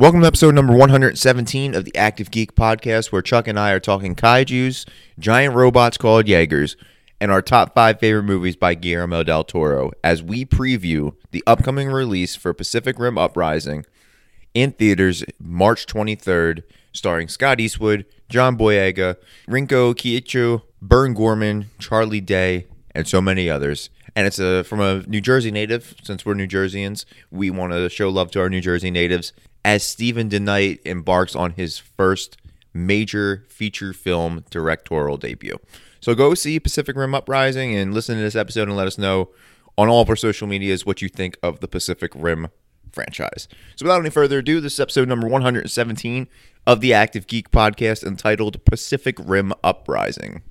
Welcome to episode number 117 of the Active Geek Podcast, where Chuck and I are talking kaijus, giant robots called Jaegers, and our top five favorite movies by Guillermo del Toro as we preview the upcoming release for Pacific Rim Uprising in theaters March 23rd, starring Scott Eastwood, John Boyega, Rinko Kikuchi, Burn Gorman, Charlie Day, and so many others. And it's a from a New Jersey native. Since we're New Jerseyans, we want to show love to our New Jersey natives as Steven DeKnight embarks on his first major feature film directorial debut. So go see Pacific Rim Uprising and listen to this episode and let us know on all of our social medias what you think of the Pacific Rim franchise. So without any further ado, this is episode number 117 of the Active Geek podcast entitled Pacific Rim Uprising.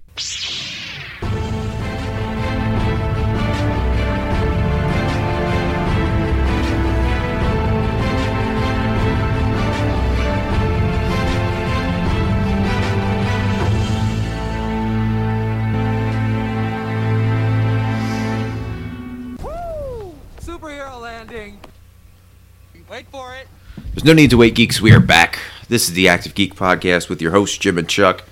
Wait for it. There's no need to wait, geeks. We are back. This is the Active Geek podcast with your hosts Jim and Chuck.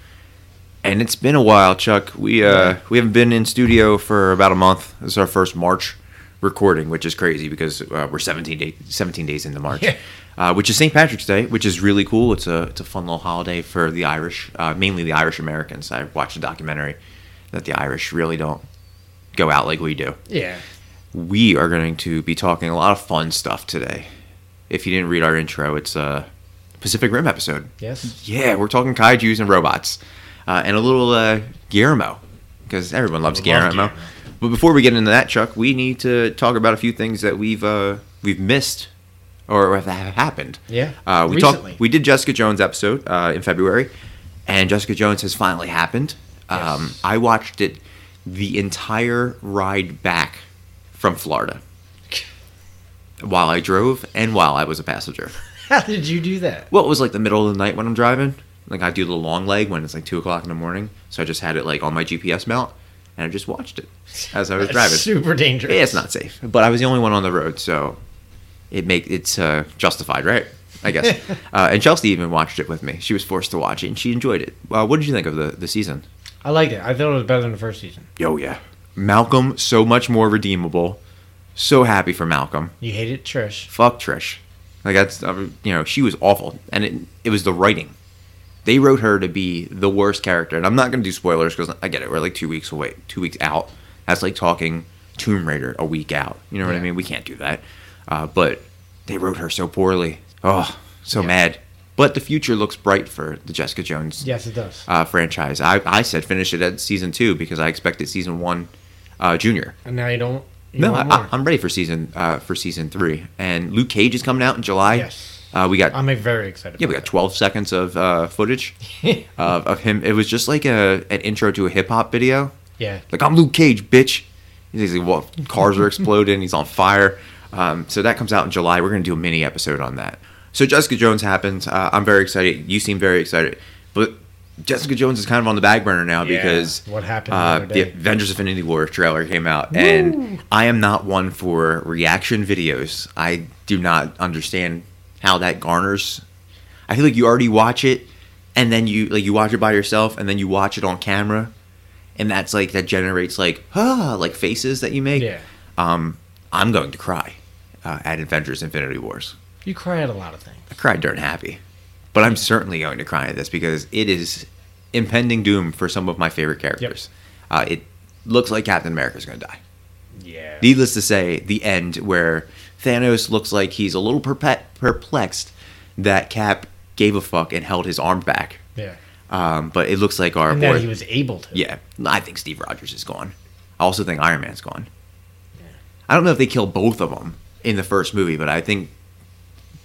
And it's been a while, Chuck. We uh we haven't been in studio for about a month. This is our first March recording, which is crazy because uh, we're 17 days 17 days into March. Yeah. Uh, which is St. Patrick's Day, which is really cool. It's a it's a fun little holiday for the Irish, uh, mainly the Irish Americans. I watched a documentary that the Irish really don't go out like we do Yeah. we are going to be talking a lot of fun stuff today. If you didn't read our intro, it's a Pacific Rim episode. Yes. Yeah, we're talking kaiju's and robots, uh, and a little uh, Guillermo, because everyone loves Love Guillermo. Guillermo. But before we get into that, Chuck, we need to talk about a few things that we've uh, we've missed or have happened. Yeah, uh, we recently. talked. We did Jessica Jones episode uh, in February, and Jessica Jones has finally happened. Um, Yes. I watched it the entire ride back from Florida while I drove and while I was a passenger. How did you do that? Well, it was like the middle of the night when I'm driving. Like I do the long leg when it's like two o'clock in the morning. So I just had it like on my GPS mount, and I just watched it as I was driving. super dangerous. Yeah, it's not safe, but I was the only one on the road, so it make it's uh, justified, right? I guess. uh, and Chelsea even watched it with me. She was forced to watch it, and she enjoyed it. Uh, what did you think of the the season? I liked it. I thought it was better than the first season. Yo, yeah, Malcolm so much more redeemable. So happy for Malcolm. You hated Trish. Fuck Trish. Like that's uh, you know she was awful, and it it was the writing. They wrote her to be the worst character, and I'm not gonna do spoilers because I get it. We're like two weeks away, two weeks out. That's like talking Tomb Raider a week out. You know what I mean? We can't do that. Uh, but they wrote her so poorly. Oh, so Yeah. mad. But the future looks bright for the Jessica Jones Yes, it does. uh, franchise. I, I said finish it at season two because I expected season one uh, junior. and now you don't. No, I, i'm ready for season uh, for season three. And Luke Cage is coming out in July. Yes. Uh, we got I'm very excited. yeah, we got 12 seconds of uh, footage of, of him. It was just like a an intro to a hip hop video. yeah. Like I'm Luke Cage, bitch. He's like, well, cars are exploding. He's on fire. Um, so that comes out in July. We're gonna do a mini episode on that. So Jessica Jones happens. Uh, I'm very excited. You seem very excited, but Jessica Jones is kind of on the back burner now Yeah. because What happened the Uh, other the. Avengers Infinity War trailer came out, and I am not one for reaction videos. I do not understand how that garners. I feel like you already watch it, and then you like you watch it by yourself, and then you watch it on camera, and that's like that generates like ah like faces that you make. Yeah. Um, I'm going to cry uh, at Avengers Infinity Wars. You cry at a lot of things. I cried during Happy, but I'm certainly going to cry at this because it is impending doom for some of my favorite characters. Uh, it looks like Captain America is going to die. Yeah. Needless to say, the end where Thanos looks like he's a little perpe- perplexed that Cap gave a fuck and held his arm back. yeah. Um, but it looks like our And boy. that he was able to. yeah, I think Steve Rogers is gone. I also think Iron Man's gone. Yeah. I don't know if they kill both of them in the first movie, but I think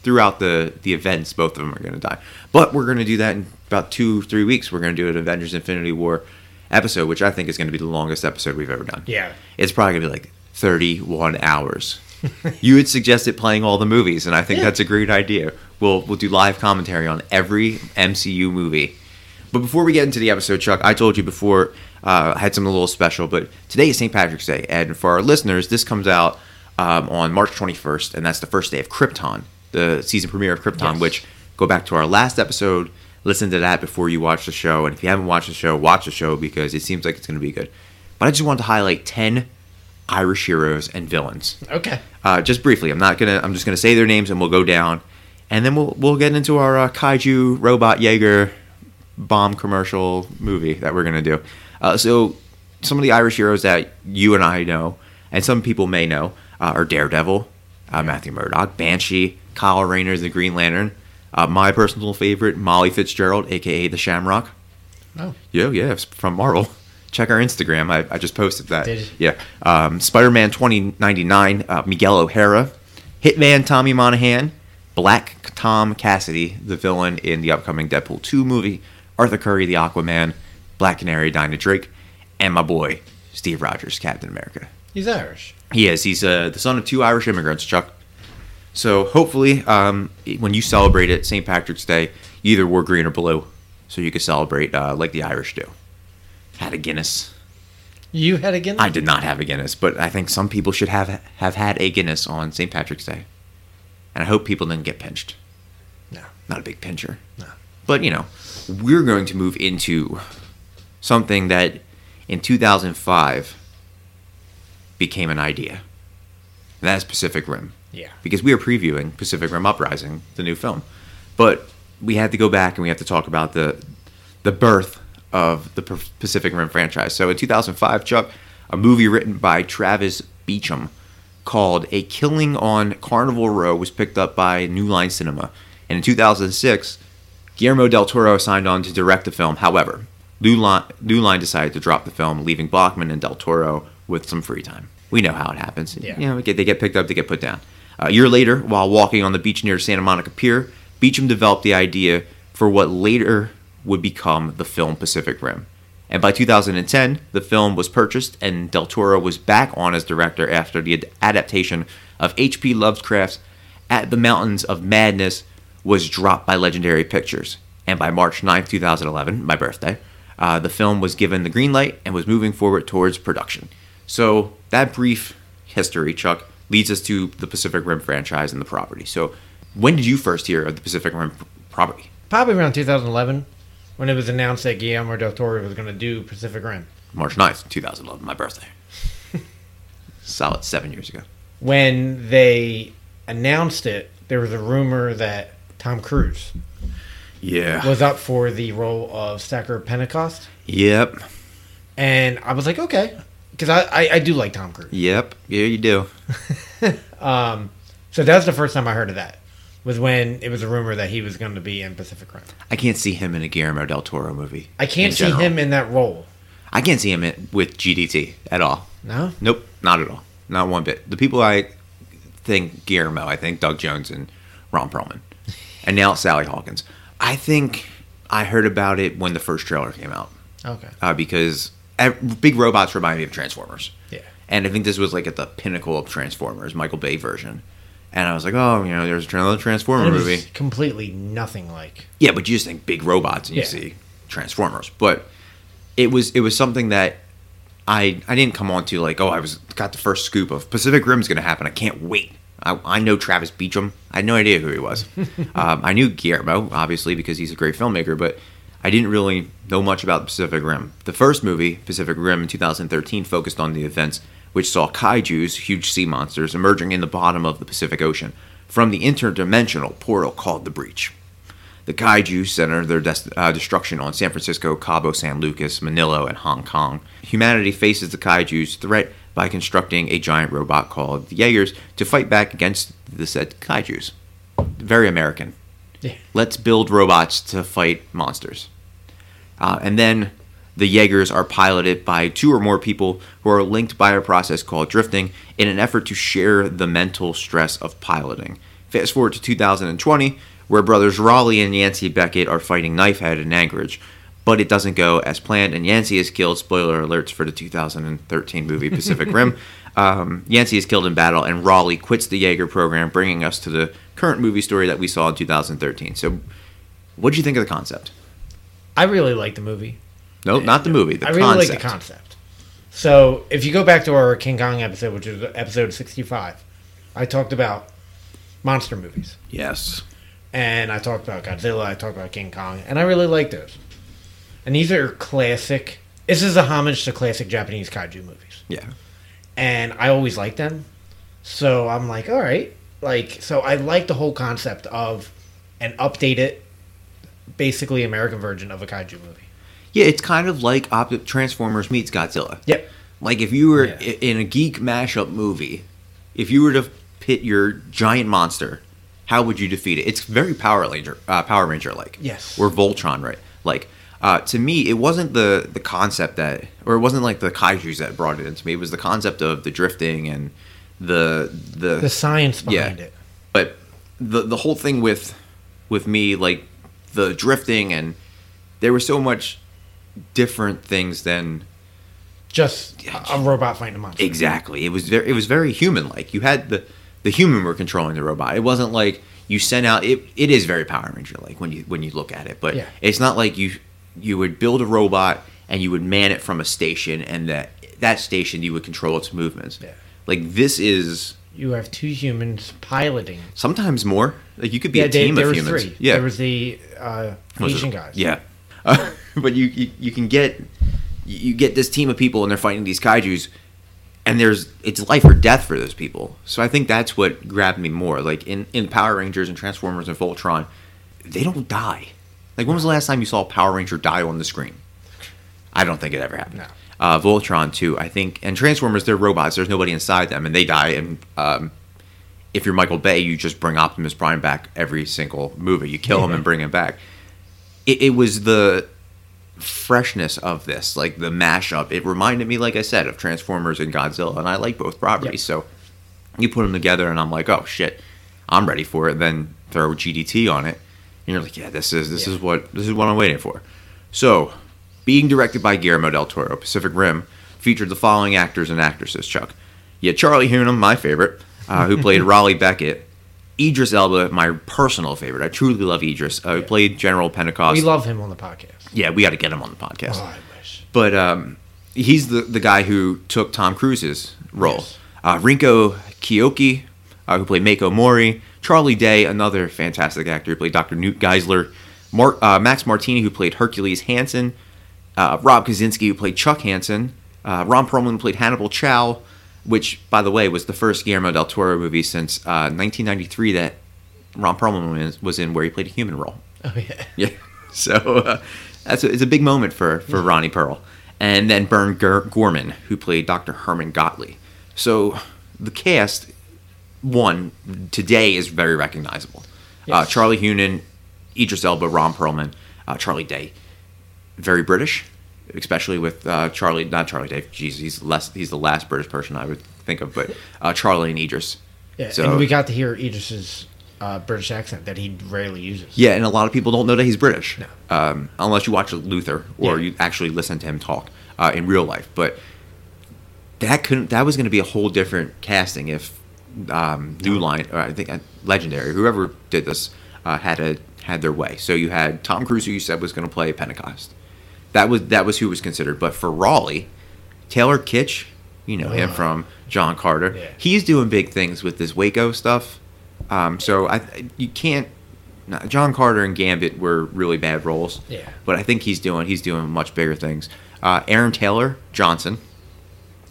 throughout the the events, both of them are going to die. But we're going to do that in about two three weeks. We're going to do an Avengers Infinity War episode, which I think is going to be the longest episode we've ever done. Yeah. It's probably going to be like 31 hours. you had suggested playing all the movies, and I think Yeah. that's a great idea. We'll we'll do live commentary on every MCU movie. But before we get into the episode, Chuck, I told you before uh, I had something a little special. But today is St. Patrick's Day, and for our listeners, this comes out um, on March 21st, and that's the first day of Krypton the season premiere of Krypton, Yes. which go back to our last episode, listen to that before you watch the show. And if you haven't watched the show, watch the show because it seems like it's going to be good. But I just wanted to highlight 10 Irish heroes and villains. Okay. Uh, just briefly, I'm not gonna. I'm just gonna say their names and we'll go down, and then we'll we'll get into our uh, kaiju robot Jaeger bomb commercial movie that we're gonna do. Uh, so some of the Irish heroes that you and I know, and some people may know, uh, are Daredevil, uh, Matthew Murdock, Banshee, Kyle Rayner as the Green Lantern. Uh, my personal favorite, Molly Fitzgerald, aka the Shamrock. Oh. Yeah, yeah, it's from Marvel. Check our Instagram. I, I just posted that. Did you? Yeah. Um, Spider Man 2099, uh, Miguel O'Hara, Hitman Tommy Monaghan, Black Tom Cassidy, the villain in the upcoming Deadpool 2 movie, Arthur Curry, the Aquaman, Black Canary, Dinah Drake, and my boy, Steve Rogers, Captain America. He's Irish. He is. He's uh, the son of two Irish immigrants, Chuck. So hopefully, um, when you celebrate it, St. Patrick's Day, you either wore green or blue, so you could celebrate uh, like the Irish do. Had a Guinness. You had a Guinness? I did not have a Guinness, but I think some people should have have had a Guinness on St. Patrick's Day, and I hope people didn't get pinched. No. Not a big pincher. No. But you know, we're going to move into something that in 2005 became an idea. And that is Pacific Rim Yeah. because we are previewing Pacific Rim Uprising, the new film. But we had to go back and we have to talk about the the birth of the Pacific Rim franchise. So in 2005, Chuck, a movie written by Travis Beecham called A Killing on Carnival Row was picked up by New Line Cinema. And in 2006, Guillermo del Toro signed on to direct the film. However, New Line, New Line decided to drop the film, leaving Bachman and del Toro with some free time. We know how it happens. Yeah. You know, they get- they get picked up, they get put down. A year later, while walking on the beach near Santa Monica Pier, Beecham developed the idea for what later would become the film Pacific Rim. And by 2010, the film was purchased, and Del Toro was back on as director after the ad- adaptation of H.P. Lovecraft's At the Mountains of Madness was dropped by Legendary Pictures. And by March 9th, 2011, my birthday, uh, the film was given the green light and was moving forward towards production. So that brief history, Chuck, leads us to the Pacific Rim franchise and the property. So when did you first hear of the Pacific Rim property? Probably around 2011 when it was announced that Guillermo del Toro was going to do Pacific Rim. March 9th, 2011, my birthday. Solid seven years ago. When they announced it, there was a rumor that Tom Cruise Yeah. was up for the role of Stacker Pentecost. Yep. And I was like, okay. Because I, I, I do like Tom Cruise. Yep. Yeah, you do. Um, so that was the first time I heard of that. Was when it was a rumor that he was going to be in Pacific Rim. I can't see him in a Guillermo del Toro movie. I can't see general. him in that role. I can't see him in, with GDT at all. No? Nope, not at all. Not one bit. The people I think Guillermo, I think Doug Jones and Ron Perlman, and now Sally Hawkins. I think I heard about it when the first trailer came out Okay. uh, because big robots remind me of Transformers. Yeah. And I think this was like at the pinnacle of Transformers, Michael Bay version. And I was like, oh, you know, there's another Transformer And it was movie. completely nothing like. Yeah, but you just think big robots and you Yeah. see Transformers. But it was it was something that I I didn't come on to like oh I was got the first scoop of Pacific Rim's going to happen. I can't wait. I, I know Travis Beecham. I had no idea who he was. um, I knew Guillermo obviously because he's a great filmmaker, but I didn't really know much about the Pacific Rim. The first movie, Pacific Rim, in 2013, focused on the events which saw kaiju's, huge sea monsters, emerging in the bottom of the Pacific Ocean from the interdimensional portal called the Breach. The kaiju center their des- uh, destruction on San Francisco, Cabo San Lucas, Manila, and Hong Kong. Humanity faces the kaiju's threat by constructing a giant robot called the Jaegers to fight back against the said kaiju's. Very American. Yeah. Let's build robots to fight monsters. Uh, and then the Jaegers are piloted by two or more people who are linked by a process called drifting in an effort to share the mental stress of piloting. Fast forward to 2020, where brothers Raleigh and Yancey Beckett are fighting Knifehead in Anchorage, but it doesn't go as planned, and Yancey is killed. Spoiler alerts for the 2013 movie Pacific Rim. Um, Yancey is killed in battle, and Raleigh quits the Jaeger program, bringing us to the current movie story that we saw in 2013. So, what did you think of the concept? I really like the movie. No, not the movie. The concept. I really concept. like the concept. So if you go back to our King Kong episode, which is episode sixty-five, I talked about monster movies. Yes. And I talked about Godzilla, I talked about King Kong, and I really like those. And these are classic. This is a homage to classic Japanese kaiju movies. Yeah. And I always like them. So I'm like, all right. Like, so I like the whole concept of an updated, basically American version of a kaiju movie. Yeah, it's kind of like Op- Transformers meets Godzilla. Yep. Like if you were Yeah. in a geek mashup movie, if you were to pit your giant monster, how would you defeat it? It's very Power Ranger, uh, Power Ranger like. Yes. Or Voltron, right? Like, uh, to me, it wasn't the the concept that, or it wasn't like the kaiju's that brought it into me. It was the concept of the drifting and the the, The science behind Yeah. it. but the the whole thing with with me like the drifting and there was so much different things than Just a, a robot fighting a monster. exactly it was very it was very human like you had the the human were controlling the robot it wasn't like you sent out it it is very power ranger like when you when you look at it but Yeah. it's not like you you would build a robot and you would man it from a station and that that station you would control its movements Yeah. like this is You have two humans piloting. sometimes more like you could be yeah, a team there of humans three. yeah There was the uh, Was it- Asian guys. Yeah, uh, but you, you you can get you get this team of people and they're fighting these kaiju's, and there's it's life or death for those people. So I think that's what grabbed me more. Like in in Power Rangers and Transformers and Voltron, they don't die. Like when was the last time you saw a Power Ranger die on the screen? I don't think it ever happened. No. Uh, Voltron too, I think, and Transformers they're robots. There's nobody inside them, and they die. And um, if you're Michael Bay, you just bring Optimus Prime back every single movie. You kill him and bring him back. It, it was the freshness of this, like the mashup. It reminded me, like I said, of Transformers and Godzilla, and I like both properties. So you put them together, and I'm like, oh shit, I'm ready for it. Then throw GDT on it, and you're like, yeah, this is this Yeah. is what this is what I'm waiting for. So, being directed by Guillermo del Toro, Pacific Rim featured the following actors and actresses. Chuck, yeah, Charlie Hunnam, my favorite, uh, who played Raleigh Beckett. Idris Elba, my personal favorite. I truly love Idris. Uh, who played General Pentecost. We love him on the podcast. yeah, we got to get him on the podcast. Oh, I wish. But um, he's the the guy who took Tom Cruise's role. Yes. Uh, Rinko Kiyoki, uh, who played Mako Mori. Charlie Day, another fantastic actor, who played Dr. Newt Geiszler. Mar- uh, Max Martini, who played Hercules Hansen. Uh, Rob Kazinsky, who played Chuck Hansen. Uh, Ron Perlman, who played Hannibal Chow, which, by the way, was the first Guillermo del Toro movie since uh, 1993 that Ron Perlman was- in, where he played a human role. Oh yeah. Yeah. So uh, that's a, it's a big moment for for Ronnie Pearl, and then Burn Ger- Gorman, who played Dr. Herman Gottlieb. So the cast, one today is very recognizable. Uh, Charlie Hunnam, Idris Elba, Ron Perlman, uh, Charlie Day, very British, especially with uh, Charlie. Not Charlie Dave. Jeez, he's less. He's the last British person I would think of, but uh, Charlie and Idris. Yeah, So- and we got to hear Idris's uh, British accent that he rarely uses. Yeah, and a lot of people don't know that he's British, No. um, unless you watch Luther or Yeah. you actually listen to him talk uh, in real life. But that couldn't. That was going to be a whole different casting if um, New Line, or I think uh, Legendary, whoever did this, uh, had a had their way. So you had Tom Cruise, who you said was going to play Pentecost. That was that was who was considered. But for Raleigh, Taylor Kitsch, you know him from John Carter. Yeah. He's doing big things with this Waco stuff. Um, so I you can't. John Carter and Gambit were really bad roles. Yeah. But I think he's doing he's doing much bigger things. Uh, Aaron Taylor Johnson.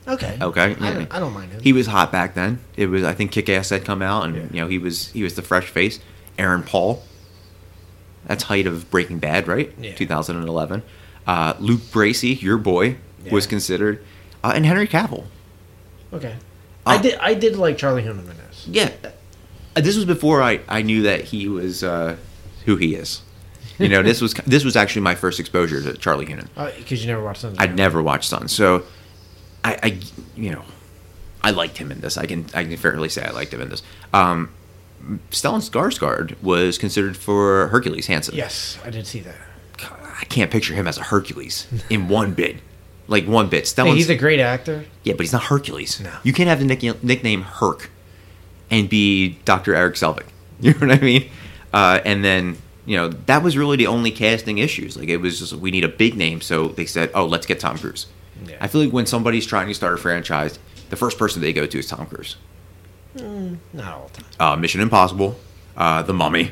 Okay. Okay. I, don't, I don't mind him. He was hot back then. It was I think Kick Ass had come out, and Yeah. you know he was he was the fresh face. Aaron Paul. That's height of Breaking Bad, right? Yeah. 2011. Uh, Luke Bracey, your boy, was considered, uh, and Henry Cavill. okay. Uh, I did. I did like Charlie Hunnam in this. Yeah, uh, this was before I, I knew that he was uh, who he is. You know, this was this was actually my first exposure to Charlie Hunnam. Because you never watched Sons. I'd never watched Sons, so I, I, you know, I liked him in this. I can I can fairly say I liked him in this. Um, Stellan Skarsgård was considered for Hercules Hansen. Yes, I did see that. I can't picture him as a Hercules in one bit, like one bit. Hey, he's a great actor. yeah, but he's not Hercules. No. You can't have the nick- nickname Herc and be Dr. Eric Selvig. You know what I mean? Uh, and then, you know, that was really the only casting issues. Like, it was just, we need a big name. So they said, oh, let's get Tom Cruise. Yeah. I feel like when somebody's trying to start a franchise, the first person they go to is Tom Cruise. Not all the time. uh, Mission Impossible, uh, The Mummy.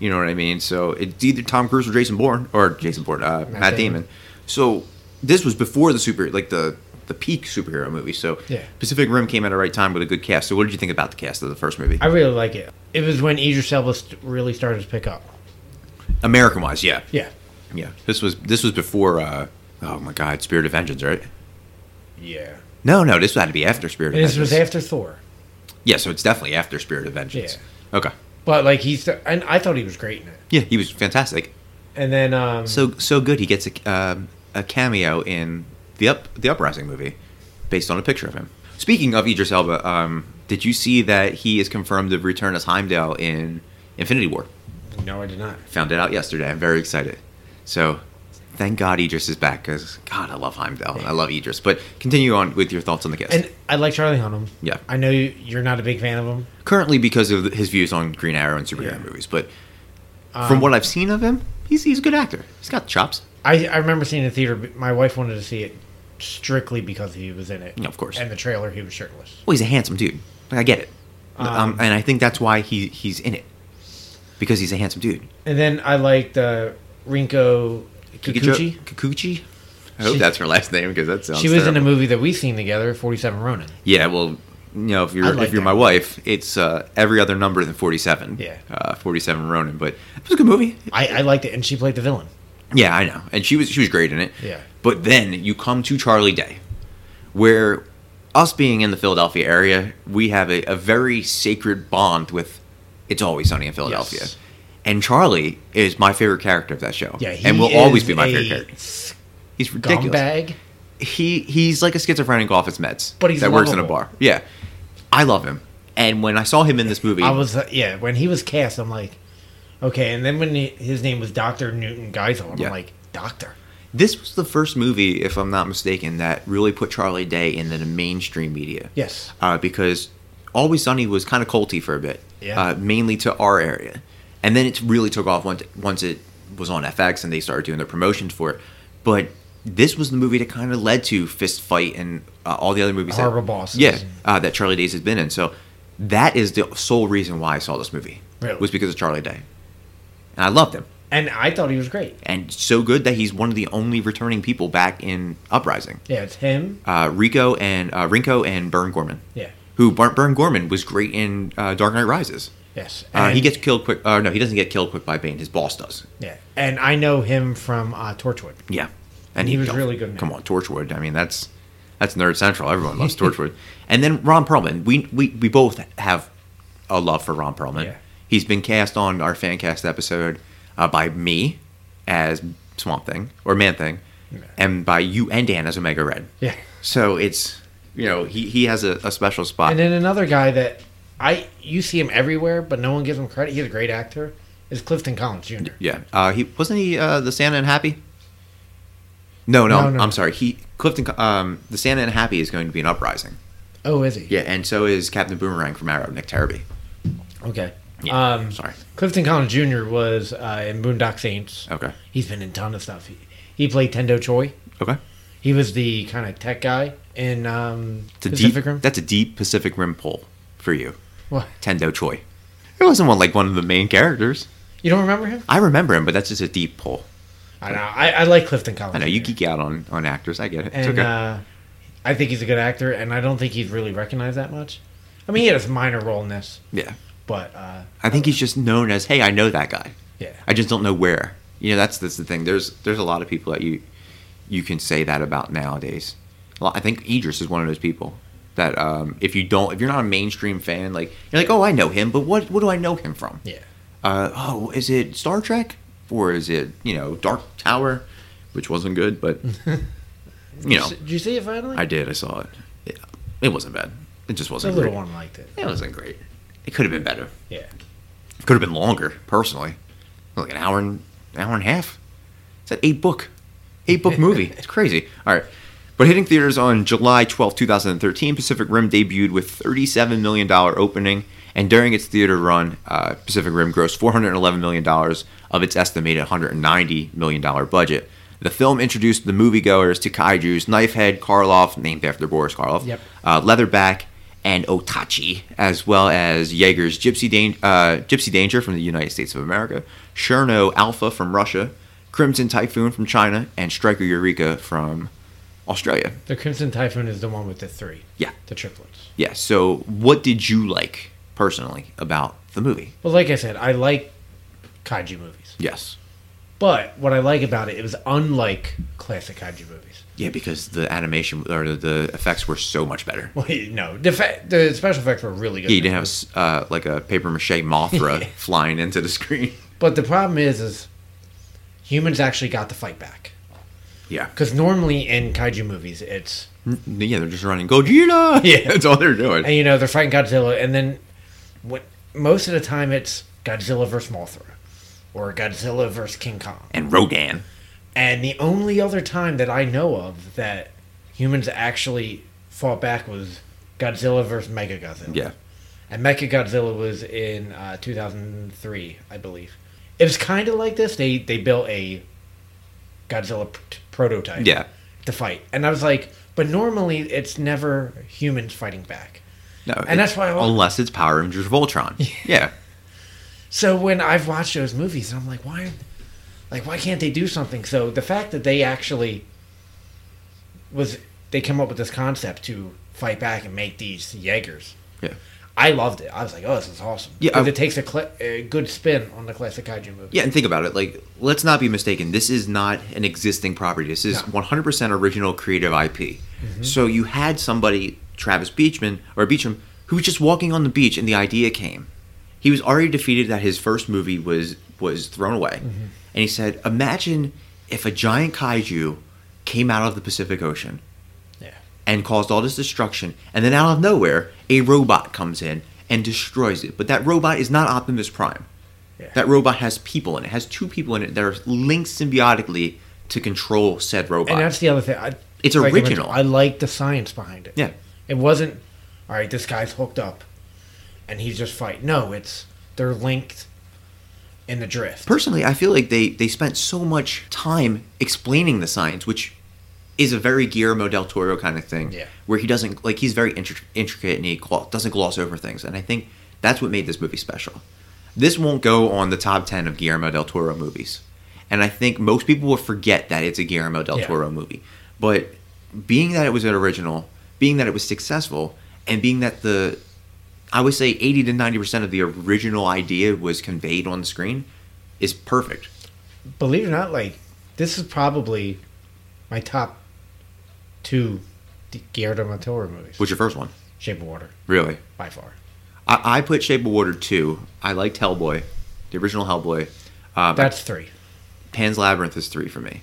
You know what I mean? So it's either Tom Cruise or Jason Bourne or Jason Bourne, uh, Matt, Damon. Damon. So this was before the super like the the peak superhero movie. So Yeah. Pacific Rim came at the right time with a good cast. So what did you think about the cast of the first movie? I really like it. It was when Idris Elba really started to pick up. American wise, yeah, Yeah. yeah. This was this was before. Uh, oh my God, Spirit of Vengeance, right? Yeah. No, no, this had to be after Spirit of this Vengeance. was after Thor. yeah, so it's definitely after Spirit of Vengeance. Yeah. Okay. But like he's and I thought he was great in it. Yeah, he was fantastic. And then um So so good. He gets a um, a cameo in the up the Uprising movie, based on a picture of him. Speaking of Idris Elba, um, did you see that he is confirmed to return as Heimdall in Infinity War? No, I did not. Found it out yesterday. I'm very excited. So, thank God Idris is back because God, I love Heimdall. I love Idris. But continue on with your thoughts on the cast. And I like Charlie Hunnam. Yeah. I know you- you're not a big fan of him. Currently, because of his views on Green Arrow and superhero Yeah. movies, but from Um, what I've seen of him, he's he's a good actor. He's got chops. I, I remember seeing it in the theater. but My wife wanted to see it strictly because he was in it. Yeah, of course. And the trailer, he was shirtless. Well, he's a handsome dude. Like, I get it, Um, um, and I think that's why he he's in it because he's a handsome dude. And then I liked uh, Rinko Kikuchi. Kikuchi. I hope She- that's her last name because that sounds. She was in a movie that we seen together, Forty Seven Ronin. Yeah, well, you know, if you're like if you're my one. wife, it's uh, every other number than forty seven. Yeah. uh, forty seven Ronin, but it was a good movie. I, I liked it, and she played the villain. Yeah, I know, and she was she was great in it. Yeah. But then you come to Charlie Day, where us being in the Philadelphia area, we have a, a very sacred bond with It's Always Sunny in Philadelphia. Yes. And Charlie is my favorite character of that show. Yeah, he and will always be my favorite character. He's ridiculous. Gumbag. He he's like a schizophrenic office meds, But he's that works in a bar. Yeah, I love him. And when I saw him in this movie, I was uh, yeah. When he was cast, I'm like, okay. And then when he, his name was Doctor Newton Geisel, I'm Yeah. like, Doctor. this was the first movie, if I'm not mistaken, that really put Charlie Day into the mainstream media. Yes. uh, because Always Sunny was kind of culty for a bit, Yeah. uh, mainly to our area, and then it really took off once once it was on FX and they started doing their promotions for it. But this was the movie that kind of led to Fist Fight and uh, all the other movies. that, Bosses. yeah, uh, that Charlie Days has been in. So that is the sole reason why I saw this movie. Really? was because of Charlie Day, and I loved him. And I thought he was great. And so good that he's one of the only returning people back in Uprising. Yeah, it's him. Uh, Rico and uh, Rinko and Burn Gorman Yeah. who Burn Gorman was great in uh, Dark Knight Rises. Yes. Uh, he gets killed quick. Uh, no, he doesn't get killed quick by Bane. His boss does. Yeah. And I know him from uh, Torchwood. Yeah, And he was really good Come on, Torchwood. I mean, that's that's nerd central. Everyone loves Torchwood. And then Ron Perlman. We we we both have a love for Ron Perlman. Yeah. He's been cast on our fan cast episode uh, by me as Swamp Thing or Man Thing, and by you and Dan as Omega Red. Yeah. So it's you know he he has a, a special spot. And then another guy that I you see him everywhere, but no one gives him credit. He's a great actor. Is Clifton Collins Jr. Yeah, uh, he wasn't he uh, the Santa and Happy. No, no, No, I'm, no. I'm sorry. He Clifton, um, the Santa and Happy is going to be an uprising. Oh, is he? Yeah, and so is Captain Boomerang from Arrow, Nick Tarabay. Okay. Yeah, Um, sorry. Clifton Collins Jr. was uh, in Boondock Saints. Okay, He's been in a ton of stuff. He, he played Tendo Choi. okay. He was the kind of tech guy in um, Pacific deep. Rim. That's a deep Pacific Rim pull for you, What? Tendo Choi. It wasn't one like one of the main characters. You don't remember him? I remember him, but that's just a deep pull. I know. I, I like Clifton Collins. I know you geek out on on actors. I get it. It's and okay. uh, I think he's a good actor, and I don't think he's really recognized that much. I mean, he had a minor role in this, yeah, but uh, I think he's just known as, hey, I know that guy. yeah, I just don't know where. You know, that's that's the thing. There's there's a lot of people that you you can say that about nowadays. Well, I think Idris is one of those people that um, if you don't, if you're not a mainstream fan, like you're like, oh, I know him, but what what do I know him from? yeah. Uh, oh, is it Star Trek or is it you know Dark Tower, which wasn't good, but you know, Did you see it finally? I did. I saw it. Yeah, it wasn't bad. It just wasn't a little great. one liked it. It wasn't great. It could have been better. Yeah. It could have been longer, personally. Like an hour and an hour and a half. It's an eight book, eight book movie. It's crazy. All right, but hitting theaters on July twelfth, 2013, Pacific Rim debuted with 37 million dollar opening, and during its theater run, uh, Pacific Rim grossed 411 million dollars of its estimated 190 million dollar budget. The film introduced the moviegoers to kaiju's Knifehead, Karloff, named after Boris Karloff, Yep. uh, Leatherback, and Otachi, as well as Jaeger's Gypsy, Dan- uh, Gypsy Danger from the United States of America, Cherno Alpha from Russia, Crimson Typhoon from China, and Striker Eureka from Australia. The Crimson Typhoon is the one with the three. Yeah. The triplets. Yeah. So, what did you like personally about the movie? Well, like I said, I like kaiju movies. Yes. But what I like about it, it was unlike classic kaiju movies. Yeah, because the animation or the, the effects were so much better. Well, no, the, fa- the special effects were really good. Yeah, you didn't have a this s uh, like a paper mache Mothra flying into the screen. But the problem is, is humans actually got to fight back. Yeah. Because normally in kaiju movies, it's Yeah, they're just running Gogeta. Yeah. that's all they're doing. and you know they're fighting Godzilla, and then when most of the time it's Godzilla versus Mothra, or Godzilla versus King Kong. And Rodan. And the only other time that I know of that humans actually fought back was Godzilla versus Mechagodzilla. Yeah. And Mechagodzilla was in uh, 2003, I believe. It was kind of like this. They they built a Godzilla prototype Yeah. to fight, and I was like, but normally it's never humans fighting back. No, And that's why I- unless it's Power Rangers Voltron. yeah. So when I've watched those movies, I'm like, why, like, why can't they do something? So the fact that they actually was they come up with this concept to fight back and make these Jaegers. Yeah. I loved it. I was like, oh, this is awesome. Yeah, I- it takes a, cl- a good spin on the classic kaiju movie. Yeah, and think about it. Like, let's not be mistaken. This is not an existing property. This is No. 100% original creative IP. Mm-hmm. So you had somebody, Travis Beachman or Beecham, who was just walking on the beach, and the idea came. He was already defeated that his first movie was was thrown away, mm-hmm. and he said, "Imagine if a giant kaiju came out of the Pacific Ocean." And caused all this destruction. And then out of nowhere, a robot comes in and destroys it. But that robot is not Optimus Prime. Yeah. That robot has people in it. It has two people in it that are linked symbiotically to control said robot. And that's the other thing. I, It's like original. I like the science behind it. Yeah. It wasn't, all right, this guy's hooked up and he's just fighting. No, it's, they're linked in the drift. Personally, I feel like they, they spent so much time explaining the science, which is a very Guillermo del Toro kind of thing. Yeah. Where he doesn't, like, he's very intri- intricate and he doesn't gloss over things. And I think that's what made this movie special. This won't go on the top 10 of Guillermo del Toro movies. And I think most people will forget that it's a Guillermo del Yeah. Toro movie. But being that it was an original, being that it was successful, and being that the, I would say 80 to 90% of the original idea was conveyed on the screen is perfect. Believe it or not, like, this is probably my top two Guillermo del Toro movies. What's your first one? Shape of Water, Really? by far. I, I put Shape of Water 2. I liked Hellboy, the original Hellboy. Um, That's three. Pan's Labyrinth is 3 for me.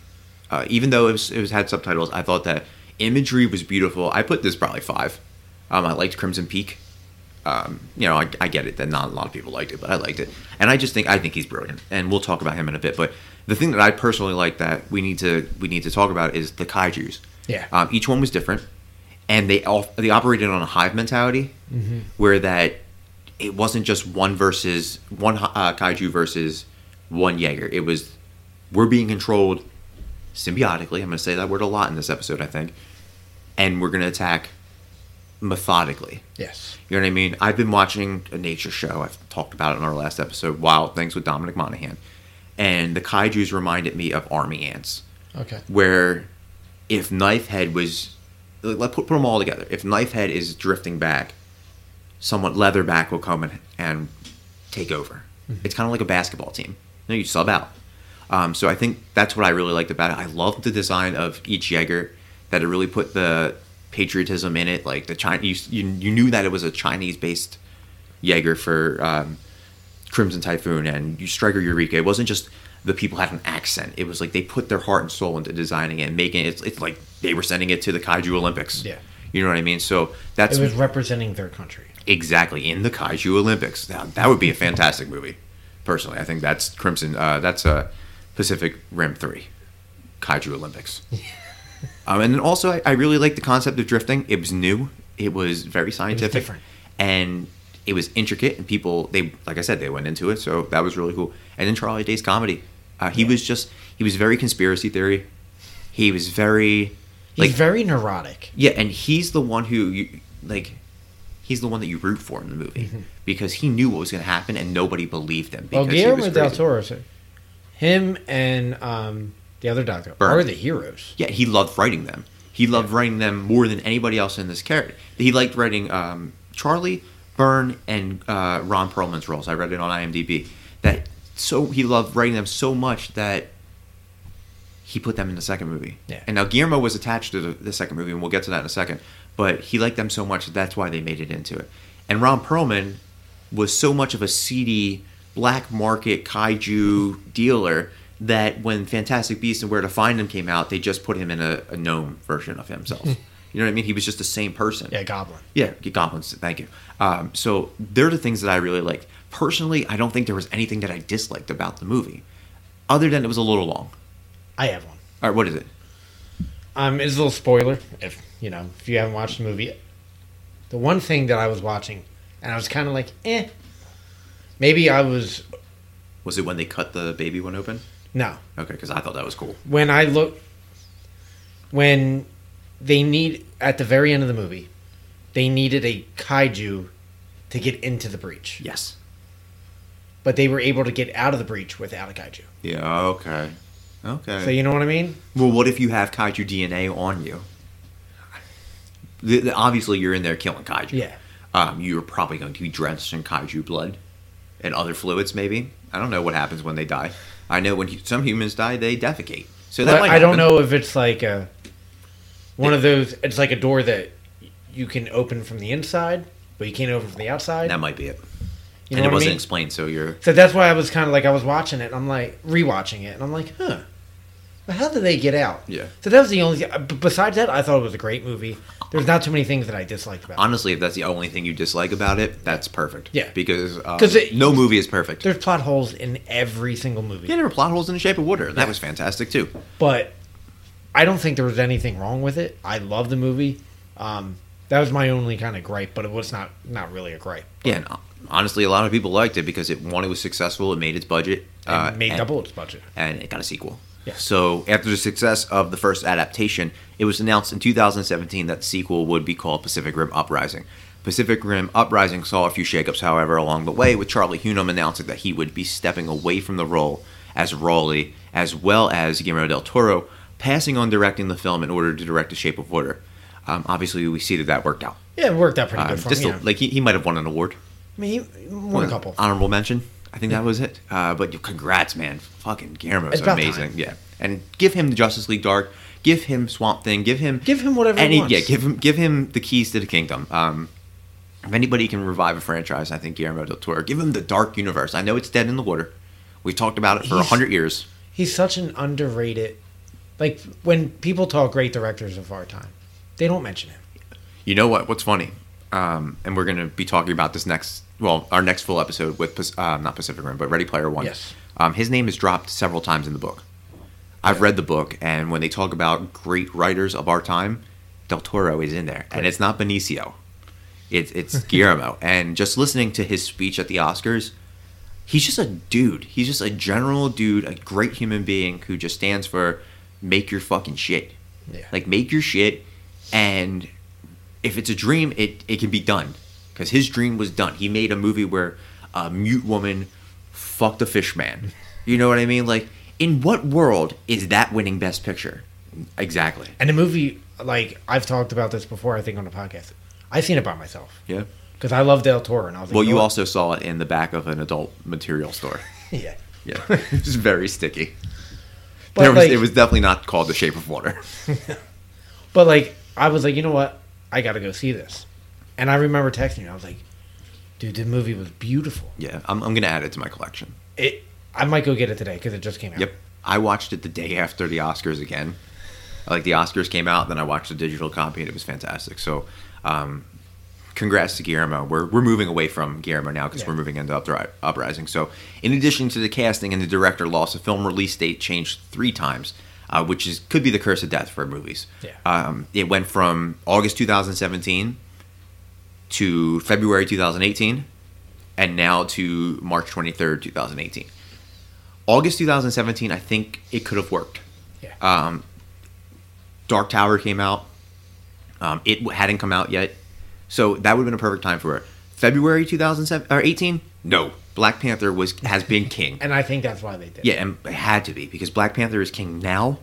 Uh, even though it, was, it was had subtitles, I thought that imagery was beautiful. I put this probably 5. Um, I liked Crimson Peak. Um, you know, I, I get it that not a lot of people liked it, but I liked it, and I just think I think he's brilliant, and we'll talk about him in a bit. But the thing that I personally like that we need to we need to talk about is the kaiju's. Yeah. Um, each one was different, and they all they operated on a hive mentality, where that it wasn't just one versus one uh, kaiju versus one Jaeger. It was we're being controlled symbiotically. I'm going to say that word a lot in this episode, I think, and we're going to attack methodically. Yes. You know what I mean? I've been watching a nature show. I've talked about it in our last episode, Wild Things with Dominic Monaghan. And the kaijus reminded me of army ants, Okay. where if Knifehead was, let's put, put them all together. If Knifehead is drifting back, someone Leatherback will come and, and take over. It's kind of like a basketball team. You, know, you sub out. Um, so I think that's what I really liked about it. I loved the design of each Jaeger, that it really put the patriotism in it. Like the China, you, you, you knew that it was a Chinese-based Jaeger for um, Crimson Typhoon and you Striker Eureka. It wasn't just the people had an accent. It was like they put their heart and soul into designing it and making it. It's, it's like they were sending it to the Kaiju Olympics. Yeah. You know what I mean? So that's It was representing their country. exactly in the Kaiju Olympics. That, that would be a fantastic movie. Personally, I think that's Crimson. Uh, that's uh, Pacific Rim Three, Kaiju Olympics. um, and then also, I, I really like the concept of drifting. It was new. It was very scientific, different. and it was intricate. And people, they like I said, they went into it, so that was really cool. And then Charlie Day's comedy. Uh, he Yeah. was just he was very conspiracy theory. He was very He's like very neurotic. yeah, and he's the one who, you, like, he's the one that you root for in the movie Mm-hmm. because he knew what was going to happen and nobody believed him. Well, Because he Guillermo del. Toro, him and um, the other doctor Burn. are the heroes. Yeah, he loved writing them. He loved writing them more than anybody else in this character. He liked writing um, Charlie, Burn, and uh, Ron Perlman's roles. I read it on IMDb. That so he loved writing them so much that he put them in the second movie. Yeah. And now Guillermo was attached to the, the second movie, and we'll get to that in a second. But he liked them so much that that's why they made it into it. And Ron Perlman was so much of a seedy black market kaiju dealer that when Fantastic Beasts and Where to Find Them came out, they just put him in a, a gnome version of himself. you know what I mean? He was just the same person. Yeah, Goblin. Yeah, goblins. Thank you. Um, so they're the things that I really liked. Personally, I don't think there was anything that I disliked about the movie, other than it was a little long. I have one. All right, what is it? Um, it's a little spoiler if you know if you haven't watched the movie. The one thing that I was watching, and I was kind of like, eh. Maybe I was Was it when they cut the baby one open? no. Okay, because I thought that was cool. When I look, when they need at the very end of the movie, they needed a kaiju to get into the breach, Yes. But they were able to get out of the breach without a kaiju. Yeah. Okay. Okay. So you know what I mean? well, what if you have kaiju DNA on you? The, the- obviously, you're in there killing kaiju. Yeah. Um, you're probably going to be drenched in kaiju blood and other fluids. Maybe I don't know what happens when they die. I know when some humans die, they defecate. So that might I don't know if it's like a one of those. It's like a door that you can open from the inside, but you can't open from the outside. That might be it. You and it wasn't mean? explained, so you're So that's why I was kind of like I was watching it. and I'm like rewatching it, and I'm like, huh. But how did they get out? Yeah. So that was the only. uh, Besides that, I thought it was a great movie. There's not too many things that I disliked about. it. honestly, if that's the only thing you dislike about it, that's perfect. Yeah. because um, 'Cause it- no movie is perfect. There's plot holes in every single movie, Yeah, there were plot holes in the Shape of Water. and That Yeah. was fantastic too. but I don't think there was anything wrong with it. I love the movie. Um, that was my only kind of gripe, but it was not not really a gripe. Yeah, and uh, honestly, a lot of people liked it because it one, it was successful, it made its budget, And uh, made and, double its budget. and it got a sequel. Yeah. So after the success of the first adaptation, it was announced in 2017 that the sequel would be called Pacific Rim Uprising. Pacific Rim Uprising saw a few shakeups, however, along the way, with Charlie Hunnam announcing that he would be stepping away from the role as Raleigh, as well as Guillermo del Toro, passing on directing the film in order to direct The Shape of Water. Um, obviously, we see that that worked out. Yeah, it worked out pretty Uh, good for just him. yeah. like he, he might have won an award. I mean, he won a couple. Honorable mention. I think that was it. Uh, but congrats, man. Fucking Guillermo's is amazing. time. Yeah. And give him the Justice League Dark. Give him Swamp Thing. Give him Give him whatever he any wants. yeah. Give him give him the keys to the kingdom. Um, if anybody can revive a franchise, I think Guillermo del Toro. Give him the Dark Universe. I know it's dead in the water. We've talked about it for hundred years. He's such an underrated. Like when people talk great directors of our time, they don't mention him. You know what? What's funny? Um, and we're going to be talking about this next, well, our next full episode with, uh, not Pacific Rim, but Ready Player One. Yes. Um, his name is dropped several times in the book. I've read the book, and when they talk about great writers of our time, Del Toro is in there. And it's not Benicio, it's, it's Guillermo. And just listening to his speech at the Oscars, he's just a dude. He's just a general dude, a great human being who just stands for make your fucking shit. Yeah. Like, make your shit, and if it's a dream, it, it can be done. Because his dream was done. He made a movie where a mute woman fucked a fish man. You know what I mean? Like, in what world is that winning Best Picture? Exactly. And the movie, like I've talked about this before, I think on the podcast. I've seen it by myself Yeah. because I love Del Toro, and I was like, Well, you also saw it in the back of an adult material store. yeah. Yeah. it's very sticky. But There was, like, it was definitely not called The Shape of Water. but like I was like, you know what? I got to go see this, and I remember texting you. I was like, dude, the movie was beautiful. Yeah, I'm, I'm going to add it to my collection. It. I might go get it today because it just came out. Yep. I watched it the day after the Oscars again. Like the Oscars came out, then I watched the digital copy and it was fantastic. So, um, congrats to Guillermo. We're, we're moving away from Guillermo now because Yeah. we're moving into Upri- Uprising. So, in addition to the casting and the director loss, the film release date changed three times, uh, which is could be the curse of death for movies. Yeah. Um, it went from August 2017 to February 2018, and now to March 23rd, 2018. August 2017, I think it could have worked. Yeah. Um, Dark Tower came out. Um, it hadn't come out yet. So that would have been a perfect time for it. February 2007 or 18? No. Black Panther was has been king. And I think that's why they did. Yeah, and it had to be because Black Panther is king now,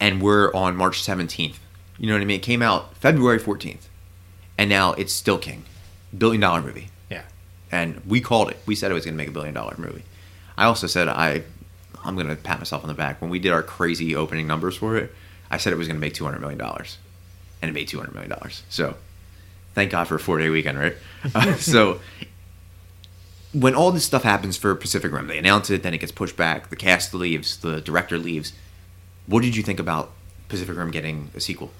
and we're on March 17th. You know what I mean? It came out February 14th, and now it's still king. Billion dollar movie. Yeah. And we called it. We said it was going to make a billion dollar movie. I also said I, I'm going to pat myself on the back. When we did our crazy opening numbers for it, I said it was going to make 200 million dollars, and it made 200 million dollars. So, thank God for a four day weekend, right? Uh, so, when all this stuff happens for Pacific Rim, they announce it, then it gets pushed back. The cast leaves, the director leaves. What did you think about Pacific Rim getting a sequel?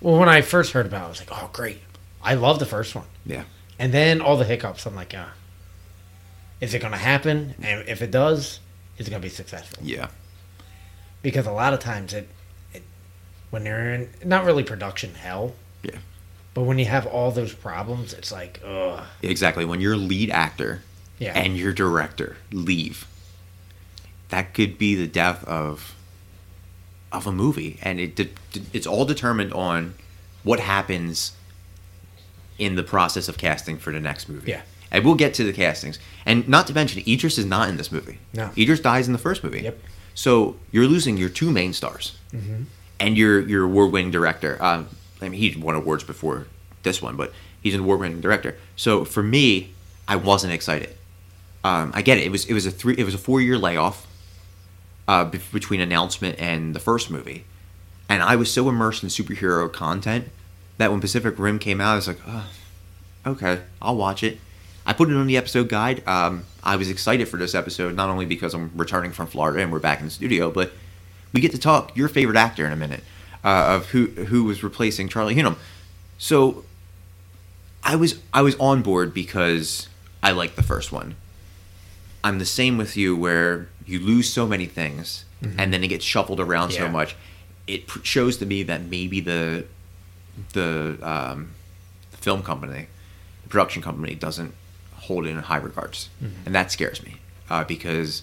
Well, when I first heard about it, I was like, oh, great. I love the first one. Yeah. And then all the hiccups, I'm like, ah, is it going to happen? And if it does, is it going to be successful? Yeah. Because a lot of times it, it when they're in, not really production hell, Yeah. but when you have all those problems, it's like, ugh. Exactly. When your lead actor Yeah. and your director leave, that could be the death of of a movie, and it de- it's all determined on what happens in the process of casting for the next movie. Yeah. And we'll get to the castings, and not to mention, Idris is not in this movie. No. Idris dies in the first movie. Yep. So you're losing your two main stars, and your your award-winning director. Um, I mean, he won awards before this one, but he's an award-winning director. So for me, I wasn't excited. Um, I get it. It was it was a three it was a four year layoff uh, be- between announcement and the first movie, and I was so immersed in superhero content that when Pacific Rim came out, I was like, oh, okay, I'll watch it. I put it on the episode guide. Um, I was excited for this episode not only because I'm returning from Florida and we're back in the studio, but we get to talk your favorite actor in a minute uh, of who who was replacing Charlie Hunnam. So I was I was on board because I liked the first one. I'm the same with you where you lose so many things and then it gets shuffled around so much. It pr- shows to me that maybe the the um, film company, the production company doesn't hold it in high regards, and that scares me uh, because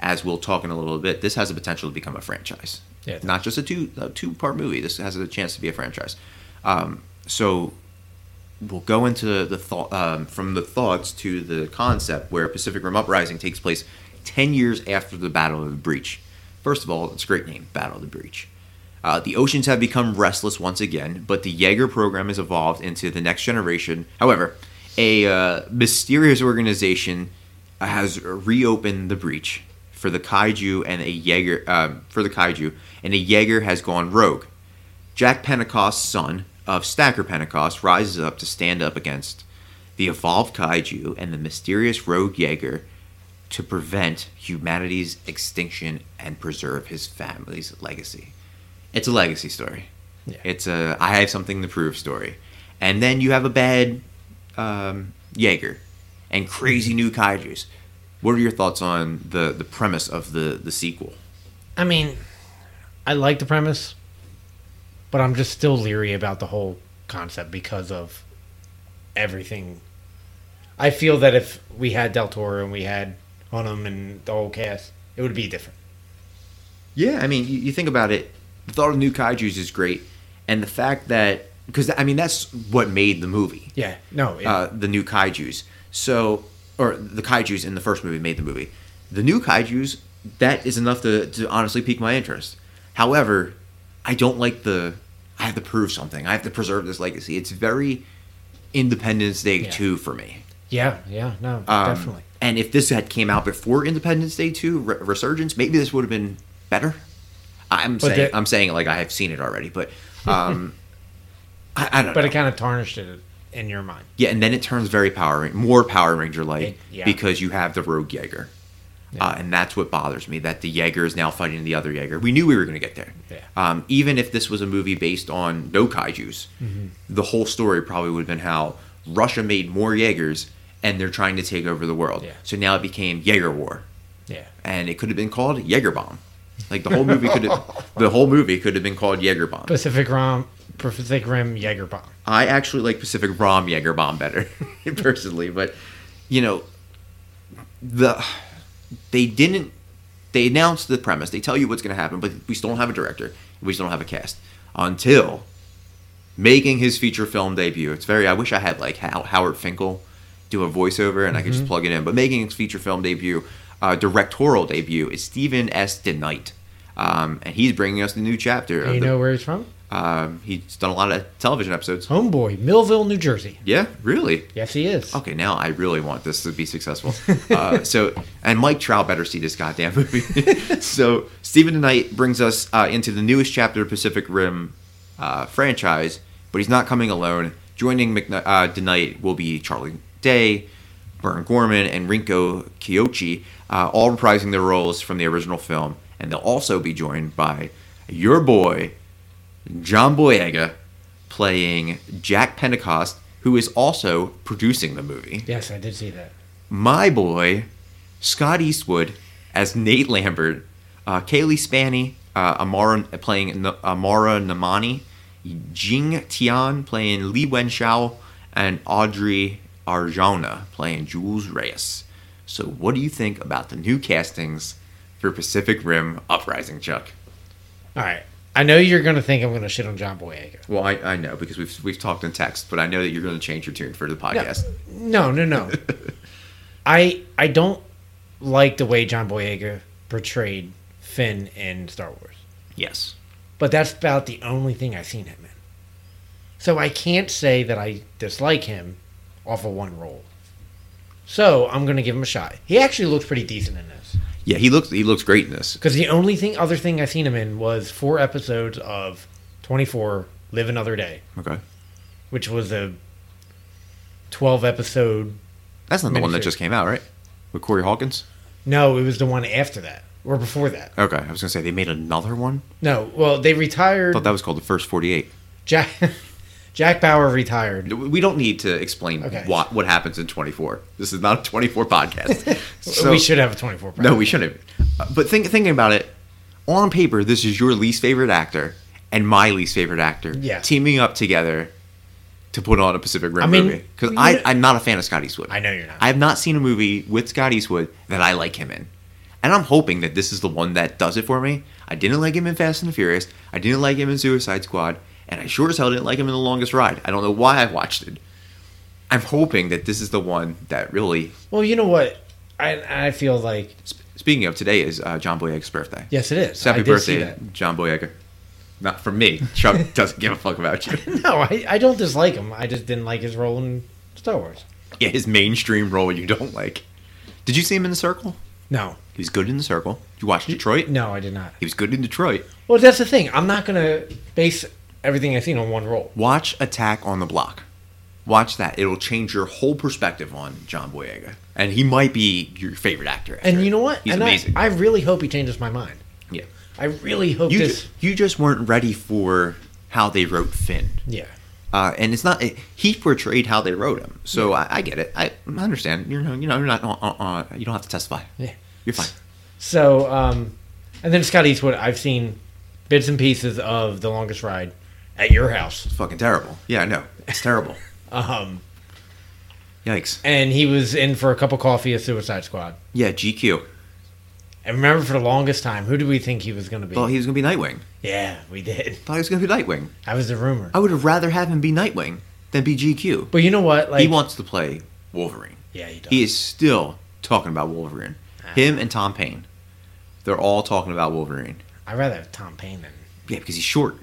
as we'll talk in a little bit, this has the potential to become a franchise. Yeah. Not just a two a two part movie. This has a chance to be a franchise. Um, so we'll go into the thought um, from the thoughts to the concept where Pacific Rim Uprising takes place ten years after the Battle of the Breach. First of all, it's a great name, Battle of the Breach. Uh, the oceans have become restless once again, but the Jaeger program has evolved into the next generation. However, a uh, mysterious organization has reopened the breach for the kaiju and a Jaeger um, for the kaiju, and a Jaeger has gone rogue. Jack Pentecost's son of Stacker Pentecost rises up to stand up against the evolved kaiju and the mysterious rogue Jaeger to prevent humanity's extinction and preserve his family's legacy. It's a legacy story. Yeah. It's a I have something to prove story. And then you have a bad um, Jaeger and crazy new kaijus. What are your thoughts on the, the premise of the, the sequel? I mean, I like the premise, but I'm just still leery about the whole concept because of everything. I feel that if we had Del Toro and we had Hunnam and the whole cast, it would be different. Yeah, I mean, you, you think about it, the thought of new kaijus is great, and the fact that because I mean that's what made the movie, Yeah, no, it, uh, the new kaiju's. So, or the kaiju's in the first movie made the movie. The new kaiju's that is enough to, to honestly pique my interest. However, I don't like the I have to prove something. I have to preserve this legacy. It's very Independence Day Yeah. two for me. yeah, yeah, no, Um, definitely. And if this had came out before Independence Day 2, Re- Resurgence, maybe this would have been better. I'm But saying the- I'm saying it like I have seen it already, but um, I, I don't But know. it kind of tarnished it in your mind. yeah, and then it turns very Power more Power Ranger like yeah. because you have the Rogue Jaeger. Yeah. Uh, and that's what bothers me that the Jaeger is now fighting the other Jaeger. We knew we were going to get there. Yeah. Um, even if this was a movie based on no kaiju's, Mm-hmm. the whole story probably would have been how Russia made more Jaegers and they're trying to take over the world. Yeah. So now it became Jaeger War Yeah, and it could have been called Jaeger Bomb. Like the whole movie could have, the whole movie could have been called Jaeger Bomb. Pacific Rim, Pacific Rim Jaeger bomb. I actually like Pacific Rom Jaeger Bomb better, personally. But you know, the they didn't. They announced the premise. They tell you what's going to happen, but we still don't have a director. We still don't have a cast until making his feature film debut. It's very. I wish I had like Howard Finkel do a voiceover and I could just plug it in. But making his feature film debut, uh, directorial debut, is Steven S. DeKnight. Um, and he's bringing us the new chapter. Of you the, know where he's from? um, he's done a lot of television episodes. Homeboy, Millville, New Jersey. Yeah, really. Yes, he is. Okay, now I really want this to be successful. Uh, so, and Mike Trout better see this goddamn movie. so, Steven Knight brings us uh, into the newest chapter of Pacific Rim uh, franchise, but he's not coming alone. Joining McKnight, uh, DeKnight will be Charlie Day, Burn Gorman, and Rinko Kikuchi, uh, all reprising their roles from the original film. And they'll also be joined by your boy, John Boyega, playing Jack Pentecost, who is also producing the movie Yes, I did see that. my boy Scott Eastwood as Nate Lambert, uh, Cailee Spaeny, uh, Amara playing N- Amara Namani, Jing Tian playing Liwen Shao, and Audrey Arjona playing Jules Reyes. So, what do you think about the new castings for Pacific Rim Uprising, Chuck? All right. I know you're going to think I'm going to shit on John Boyega. Well, I, I know because we've we've talked in text, but I know that you're going to change your tune for the podcast. No, no, no. I I don't like the way John Boyega portrayed Finn in Star Wars. Yes. But that's about the only thing I've seen him in. So I can't say that I dislike him off of one role. So I'm going to give him a shot. He actually looks pretty decent in this. Yeah, he looks he looks great in this. Because the only thing, other thing I've seen him in was four episodes of 24 Live Another Day, Okay. which was a 12 episode. That's not the one that just came out, right? With Corey Hawkins? No, it was the one after that or before that. Okay, I was gonna say they made another one. No, well, they I retired. thought that was called the first forty-eight. Jack Jack Bauer retired. We don't need to explain Okay. what what happens in twenty-four. This is not a twenty-four podcast. So- we should have a 24. Podcast. No, we shouldn't. Uh, But think, thinking about it, on paper, this is your least favorite actor and my least favorite actor Yeah. teaming up together to put on a Pacific Rim I mean, movie. Because I I'm not a fan of Scott Eastwood. I know you're not. I have not seen a movie with Scott Eastwood that I like him in. And I'm hoping that this is the one that does it for me. I didn't like him in Fast and the Furious. I didn't like him in Suicide Squad. And I sure as hell didn't like him in The Longest Ride. I don't know why I watched it. I'm hoping that this is the one that really. Well, you know what? I I feel like Speaking of, today is uh, John Boyega's birthday. yes, it is. Happy I did see birthday. John Boyega. Not for me. Chuck doesn't give a fuck about you. No, I, I don't dislike him. I just didn't like his role in Star Wars. Yeah, his mainstream role you don't like. Did you see him in The Circle? No, He was good in The Circle. Did you watch Detroit? no, I did not. He was good in Detroit. Well, that's the thing. I'm not gonna base everything I've seen on one role. Watch Attack on the Block. Watch that. It'll change your whole perspective on John Boyega. And he might be your favorite actor. And it. you know what? He's and I- amazing. I, really hope he changes my mind. yeah. I really hope You, this. ju- you just weren't ready for how they wrote Finn. yeah. Uh, and it's not he portrayed how they wrote him, so I, I get it. I, I understand. You're you know you're not uh, uh, uh, you don't have to testify. Yeah. You're fine. So, um, and then Scott Eastwood. I've seen bits and pieces of The Longest Ride at your house. It's fucking terrible. Yeah, I know. It's terrible. Um, Yikes. and he was in for a cup of coffee at Suicide Squad. Yeah, GQ. And remember, for the longest time, who did we think he was going to be? Thought he was gonna be Nightwing. yeah, we did. Thought he was gonna be Nightwing. That was the rumor. I would have rather have him be Nightwing than be GQ. But you know what? Like, he wants to play Wolverine. yeah, he does. He is still talking about Wolverine. Him and Tom Payne. They're all talking about Wolverine. I'd rather have Tom Payne than. Yeah, because he's short.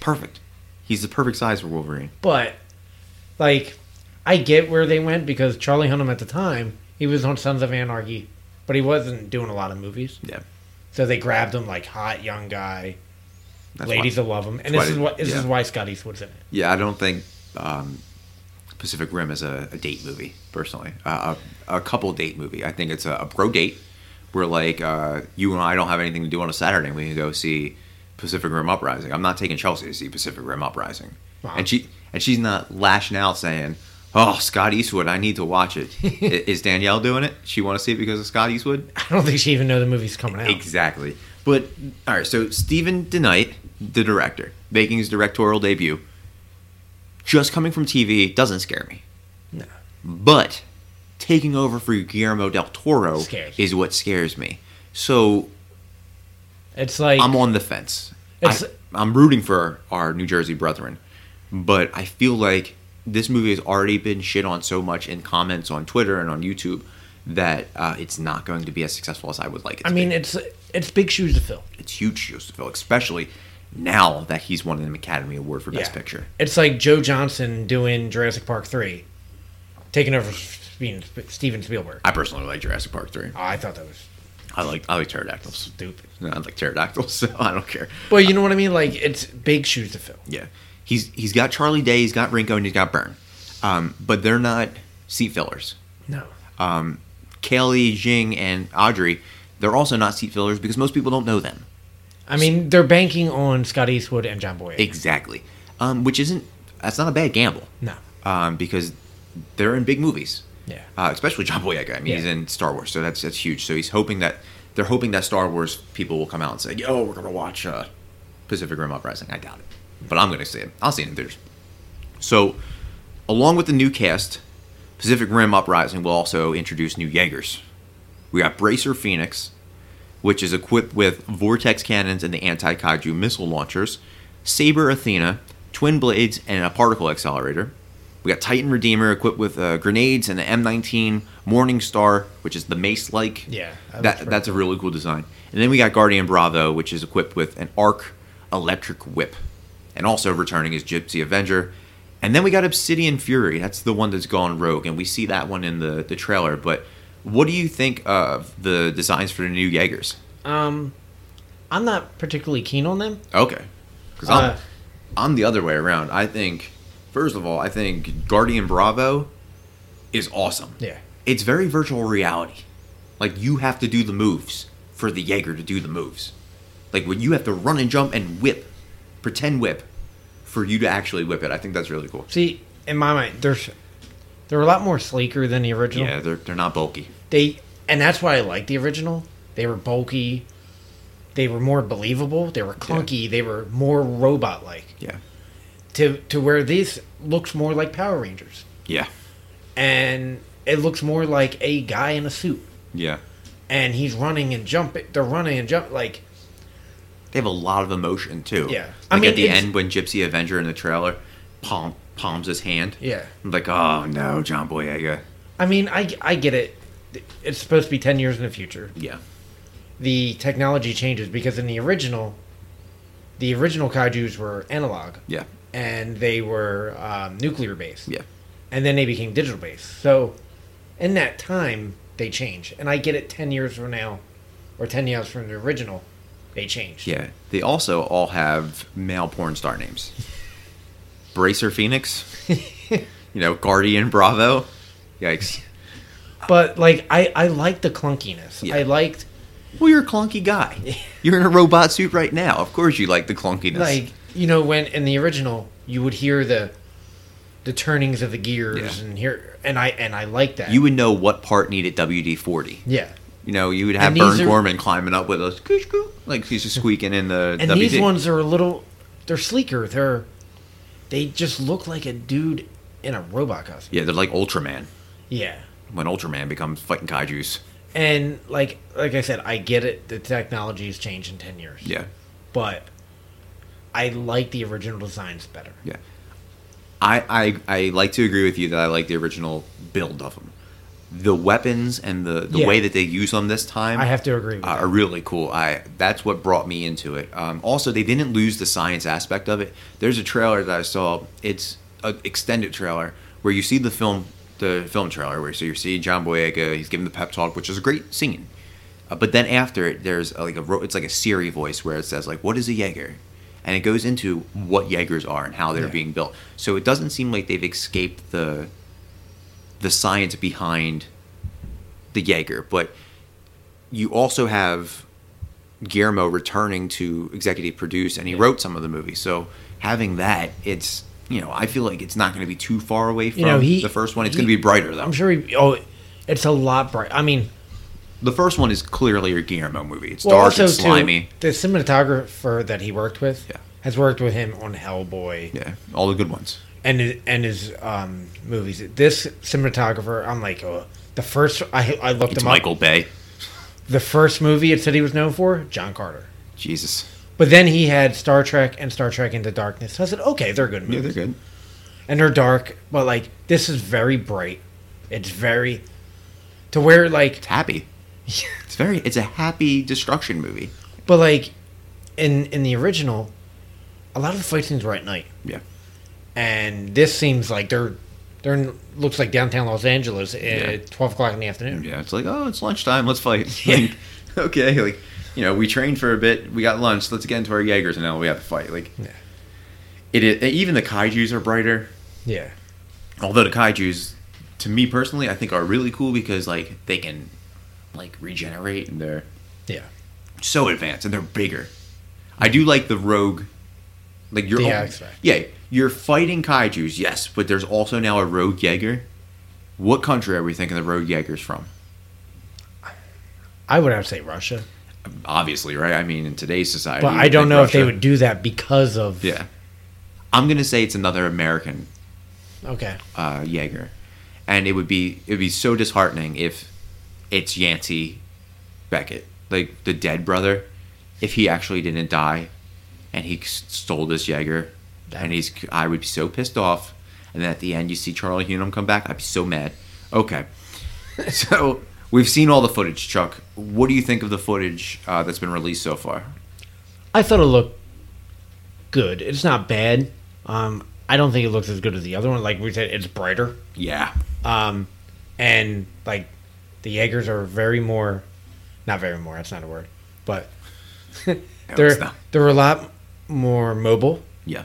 Perfect. He's the perfect size for Wolverine. But, like, I get where they went because Charlie Hunnam at the time, he was on Sons of Anarchy, but he wasn't doing a lot of movies. Yeah. So they grabbed him like hot young guy. That's ladies why- will love him, and this is what this yeah. is why Scott Eastwood's in it. Yeah, I don't think um, Pacific Rim is a, a date movie, personally. Uh, a, a couple date movie. I think it's a, a pro date where, like, uh, you and I don't have anything to do on a Saturday. We can go see Pacific Rim Uprising. I'm not taking Chelsea to see Pacific Rim Uprising. Wow. And she and she's not lashing out saying, "Oh, Scott Eastwood, I need to watch it." Is Danielle doing it? She want to see it because of Scott Eastwood? I don't think she even know the movie's coming out. Exactly. But all right, so Steven DeKnight, the director, making his directorial debut, just coming from TV doesn't scare me. No. But taking over for Guillermo del Toro Scares. is what scares me. So It's like I'm on the fence. It's- I, I'm rooting for our New Jersey brethren. but I feel like this movie has already been shit on so much in comments on Twitter and on YouTube that uh, it's not going to be as successful as I would like it. To I mean, it's it's big shoes to fill. it's huge shoes to fill, especially now that he's won an Academy Award for Best Picture. It's like Joe Johnston doing Jurassic Park three, taking over being Steven Spielberg. I personally like Jurassic Park three. Oh, I thought that was I like I like pterodactyls. stupid. No, I like pterodactyls, so I don't care. But you know what I mean? Like it's big shoes to fill. Yeah, he's he's got Charlie Day, he's got Rinko, and he's got Burn, um, but they're not seat fillers. No. Um, Cailee, Jing, and Audrey, they're also not seat fillers because most people don't know them. I mean, they're banking on Scott Eastwood and John Boyega. Exactly, um, which isn't that's not a bad gamble no. um, because they're in big movies. Yeah. uh, especially John Boyega. I mean, he's in Star Wars, so that's that's huge. So he's hoping that they're hoping that Star Wars people will come out and say, "Yo, we're gonna watch uh, Pacific Rim Uprising." I doubt it, but I'm gonna see it. I'll see it in theaters. So, along with the new cast, Pacific Rim Uprising will also introduce new Jaegers. We got Bracer Phoenix, which is equipped with vortex cannons and the anti kaiju missile launchers, Saber Athena, twin blades, and a particle accelerator. We got Titan Redeemer equipped with uh, grenades and an M19 Morning Star, which is the mace like. Yeah, that that, that's a really cool design. And then we got Guardian Bravo, which is equipped with an arc electric whip, and also returning is Gypsy Avenger. And then we got Obsidian Fury. That's the one that's gone rogue, and we see that one in the the trailer. But what do you think of the designs for the new Jaegers? Um, I'm not particularly keen on them. Okay, because I'm Uh, I'm the other way around. I think first of all, I think Guardian Bravo is awesome. Yeah. It's very virtual reality. Like you have to do the moves for the Jaeger to do the moves. Like when you have to run and jump and whip, pretend whip, for you to actually whip it. I think that's really cool. See, in my mind, there's they're a lot more sleeker than the original. Yeah, they're they're not bulky. They and that's why I like the original. They were bulky. They were more believable. They were clunky. They were more robot like. Yeah. To to where this looks more like Power Rangers. Yeah. And it looks more like a guy in a suit. Yeah. And he's running and jumping. They're running and jump like They have a lot of emotion too. Yeah. Like I mean, at the end when Gypsy Avenger in the trailer palm palms his hand. yeah. I'm like, oh no, John Boyega. I mean, I I get it. It's supposed to be ten years in the future. Yeah. The technology changes because in the original, the original kaiju's were analog Yeah. And they were um, nuclear based. Yeah. and then they became digital based. So, in that time, they change, and I get it. Ten years from now, or ten years from the original, they changed. Yeah. They also all have male porn star names. Bracer Phoenix. you know, Guardian Bravo. Yikes. But like, I I like the clunkiness. Yeah. I liked Well, you're a clunky guy. You're in a robot suit right now. Of course, you like the clunkiness. like you know when in the original you would hear the the turnings of the gears Yeah. and hear and I and I like that. you would know what part needed WD forty. yeah. You know, you would have And these Burn are- Gorman climbing up with us, like he's just squeaking in the And WD. these ones are a little they're sleeker. They're they just look like a dude in a robot costume. yeah, they're like Ultraman. Yeah. When Ultraman becomes fighting kaiju's. And like like I said, I get it. The technology has changed in ten years. Yeah, But I like the original designs better. yeah. I, I I like to agree with you that I like the original build of them. The weapons and the, the Yeah. way that they use them this time I have to agree that. are really cool. I that's what brought me into it. Um, also, they didn't lose the science aspect of it. There's a trailer that I saw. It's an extended trailer where you see the film, the film trailer, where so you see John Boyega. He's giving the pep talk, which is a great scene. Uh, but then after it, there's uh, like a ro- it's like a Siri voice where it says like, "What is a Jaeger?" And it goes into what Jaegers are and how they're Yeah. being built. So it doesn't seem like they've escaped the the science behind the Jaeger, but you also have Guillermo returning to executive produce, and he Yeah. wrote some of the movies. So having that, it's you know, I feel like it's not going to be too far away from You know, he the first one. It's going to be brighter though. I'm sure he. Oh, it's a lot bright. I mean, the first one is clearly a Guillermo movie. It's well, dark and slimy. too, the cinematographer that he worked with Yeah. has worked with him on Hellboy yeah, all the good ones. and his- and his um, movies. This cinematographer, I'm like, oh, the first I I looked It's him Michael up. Bay. The first movie it said he was known for, John Carter. Jesus. But then he had Star Trek and Star Trek Into Darkness. So I said, okay, they're good movies. Yeah, they're good. and they're dark, but like this is very bright. It's very to where like It's happy. It's very. It's a happy destruction movie. but like in in the original, a lot of the fight scenes were at night. Yeah. And this seems like they're they're in, looks like downtown Los Angeles at Yeah. twelve o'clock in the afternoon. Yeah. It's like, oh, it's lunchtime. Let's fight. Yeah. Like, okay. Like, you know, we trained for a bit. We got lunch. Let's get into our Jaegers, and now we have to fight. Like, Yeah. it is. Even the kaiju's are brighter. Yeah. Although the kaiju's, to me personally, I think are really cool because like they can, like regenerate and they're Yeah. so advanced and they're bigger. I do like the rogue, like you're al- yeah you're fighting kaiju's yes, but there's also now a rogue Jaeger. What country are we thinking the rogue Jaeger's from? I would have to say Russia. Obviously, right? I mean, in today's society, But I don't know if they would do that because of Yeah, I'm gonna say it's another American Okay. uh, Jaeger, and it would be it would be so disheartening if it's Yancey Beckett, like the dead brother, if he actually didn't die, and he stole this Jaeger, and he's I would be so pissed off, and then at the end you see Charlie Hunnam come back, I'd be so mad. Okay, so we've seen all the footage, Chuck. What do you think of the footage uh, that's been released so far? I thought it looked good. It's not bad. Um, I don't think it looks as good as the other one. Like we said, it's brighter. Yeah, Um, and like the Jaegers are very more, not very more. That's not a word, but they're not. they're a lot more mobile yeah,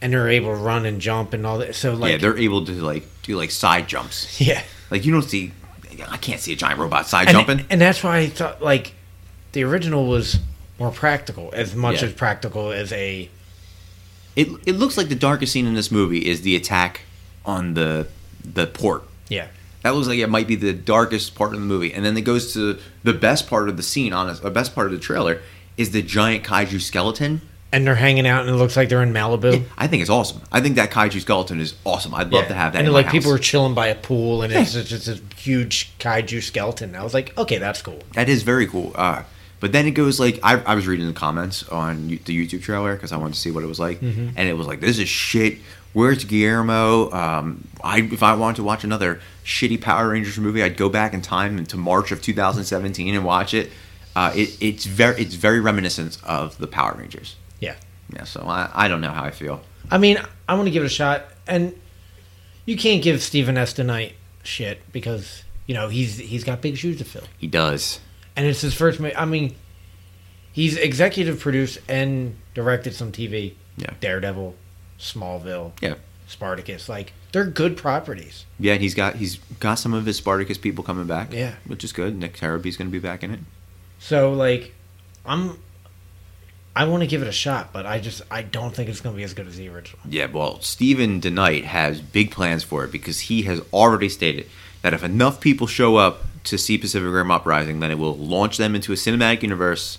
and they're able to run and jump and all that. So like yeah. They're able to like do like side jumps. yeah. Like you don't see, I can't see a giant robot side And, jumping. and that's why I thought like the original was more practical, as much Yeah. as practical as a It it looks like the darkest scene in this movie is the attack on the the port. yeah. That looks like it might be the darkest part of the movie, and then it goes to the best part of the scene. Honest, the best part of the trailer is the giant kaiju skeleton. And they're hanging out, and it looks like they're in Malibu. I think it's awesome. I think that kaiju skeleton is awesome. I'd love Yeah. to have that. And like people are chilling by a pool, and it's just, this huge kaiju skeleton. I was like, okay, that's cool. That is very cool. Uh, but then it goes like I, I was reading the comments on the YouTube trailer because I wanted to see what it was like, Mm-hmm. and it was like this is shit. Where's Guillermo? Um, I if I wanted to watch another shitty Power Rangers movie, I'd go back in time into March of 2017 and watch it. Uh, it it's very it's very reminiscent of the Power Rangers. Yeah. Yeah, so I, I don't know how I feel. I mean, I want to give it a shot, and you can't give Steven S. DeKnight shit because you know he's he's got big shoes to fill, He does. and it's his first. I mean, he's executive produced and directed some TV. Yeah. Daredevil, Smallville, Yeah. Spartacus. Like they're good properties. Yeah, and he's got he's got some of his Spartacus people coming back. Yeah. which is good. Nick Tarabay's going to be back in it. So like, I'm. I want to give it a shot, but I just I don't think it's going to be as good as the original. Yeah, well, Steven DeKnight has big plans for it because he has already stated that if enough people show up to see Pacific Rim Uprising, then it will launch them into a cinematic universe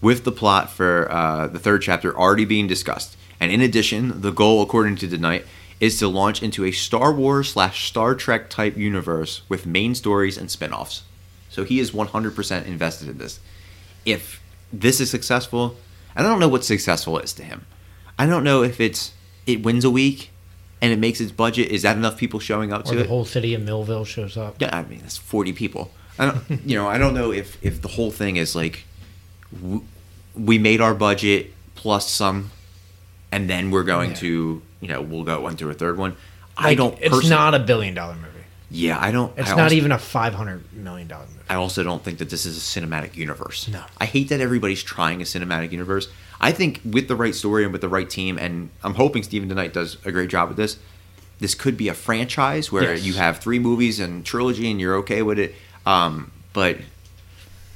with the plot for uh, the third chapter already being discussed. And in addition, the goal, according to DeKnight, is to launch into a Star Wars slash Star Trek type universe with main stories and spin offs. So he is 100% invested in this. If this is successful, I don't know what successful is to him. I don't know if it's it wins a week and it makes its budget. Is that enough people showing up Or to the it? whole city of Millville shows up. Yeah, I mean that's forty people. I don't, you know, I don't know if if the whole thing is like we made our budget plus some, and then we're going Yeah. to you know we'll go into a third one. I don't. It's not a billion dollar movie. Yeah, I don't. It's I not also- even a five hundred million dollar movie. I also don't think that this is a cinematic universe. No. I hate that everybody's trying a cinematic universe. I think with the right story and with the right team, and I'm hoping Steven DeKnight does a great job with this. This could be a franchise where Yes. you have three movies and trilogy, and you're okay with it. Um, but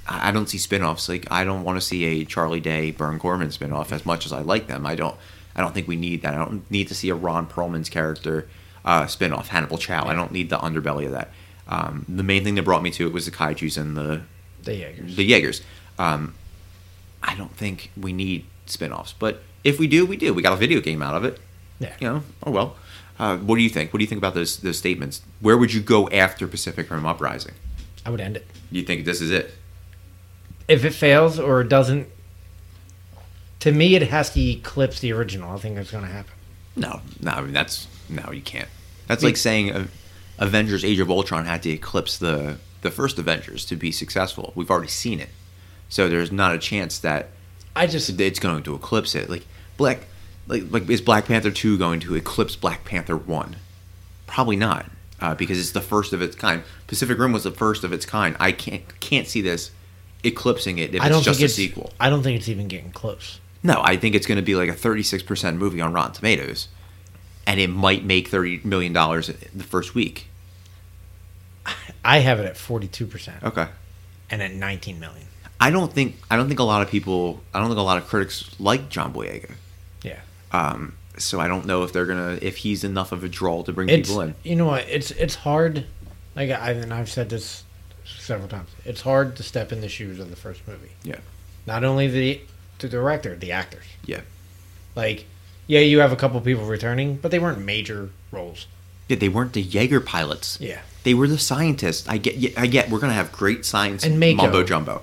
I I don't see spin-offs. Like I don't want to see a Charlie Day, Burn Gorman spin-off as much as I like them. I don't. I don't think we need that. I don't need to see a Ron Perlman's character uh, spin-off, Hannibal Chau. I don't need the underbelly of that. Um, the main thing that brought me to it was the kaiju's and the The Jaegers. the Jaegers. Um, I don't think we need spin-offs, but if we do, we do. We got a video game out of it. Yeah. You know, oh well. Uh, what do you think? What do you think about those those statements? Where would you go after Pacific Rim Uprising? I would end it. You think this is it? If it fails or doesn't To me, it has to eclipse the original. I think that's going to happen. No, no, I mean that's no, you can't. That's like saying uh, Avengers: Age of Ultron had to eclipse the the first Avengers to be successful. We've already seen it, so there's not a chance that I just it's going to eclipse it. Like Black, like like is Black Panther two going to eclipse Black Panther one? Probably not, uh, because it's the first of its kind. Pacific Rim was the first of its kind. I can't can't see this eclipsing it if I don't it's just think a it's sequel. I don't think it's even getting close. No, I think it's going to be like a 36% movie on Rotten Tomatoes, and it might make 30 million dollars the first week. I have it at forty two percent Okay. and at nineteen million. I don't think I don't think a lot of people I don't think a lot of critics like John Boyega. Yeah, Um, so I don't know if they're gonna if he's enough of a draw to bring it's people in. you know what it's it's hard. Like I and I've said this several times. It's hard to step in the shoes of the first movie. Yeah. Not only the the director, the actors. Yeah. Like, yeah, you have a couple people returning, but they weren't major roles. Yeah, they weren't the Jaeger pilots. Yeah. They were the scientists. I get. I get. We're gonna have great science And Mako. mumbo jumbo.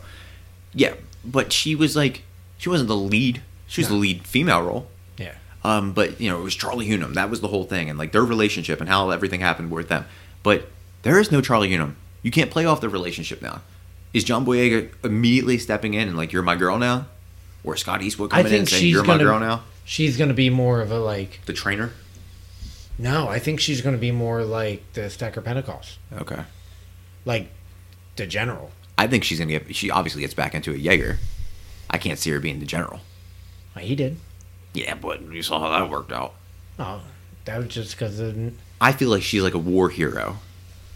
Yeah, but she was like, she wasn't the lead. She was No. the lead female role. Yeah. Um, but you know, it was Charlie Hunnam. That was the whole thing, and like their relationship and how everything happened with them. But there is no Charlie Hunnam. You can't play off the relationship now. Is John Boyega immediately stepping in and like you're my girl now, or Scott Eastwood I coming in and saying you're my gonna girl now? she's gonna be more of a like The trainer. no, I think she's gonna be more like the Stacker Pentecost. Okay. Like the general. I think she's gonna get. She obviously gets back into a Jaeger. I can't see her being the general. Like, he did. Yeah, but you saw how that worked out. Oh, that was just because I feel like she's like a war hero.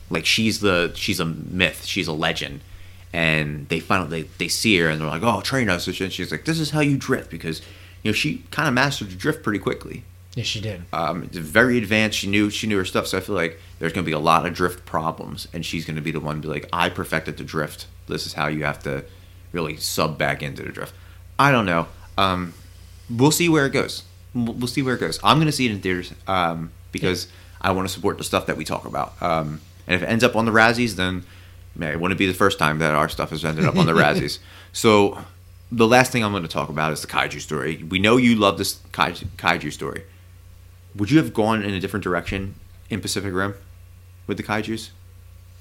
Like she's the she's a myth, she's a legend. And they finally they, they see her and they're like, "Oh, train us!" And she's like, "This is how you drift," because you know she kind of mastered the drift pretty quickly. yeah, she did. Um, very advanced. She knew she knew her stuff. So I feel like there's going to be a lot of drift problems, and she's going to be the one to be like, "I perfected the drift. This is how you have to really sub back into the drift." I don't know. Um, we'll see where it goes. We'll, see where it goes. I'm going to see it in theaters um, because I want to support the stuff that we talk about. Um, and if it ends up on the Razzies, then it wouldn't be the first time that our stuff has ended up on the Razzies. So the last thing I'm going to talk about is the kaiju story. We know you love this kaiju, kaiju story. Would you have gone in a different direction in Pacific Rim with the kaiju's?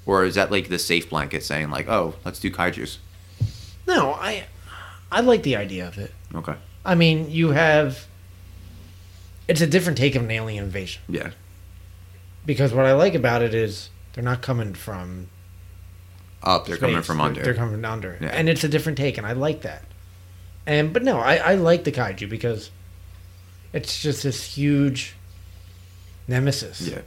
Or is that like the safe blanket saying like, oh, let's do kaiju's? No, I I like the idea of it. Okay. I mean, you have it's a different take of an alien invasion Yeah. because what I like about it is they're not coming from Up, they're coming from under. They're coming from under, Yeah. and it's a different take, and I like that. And but no, I, I like the kaiju because it's just this huge nemesis. yeah.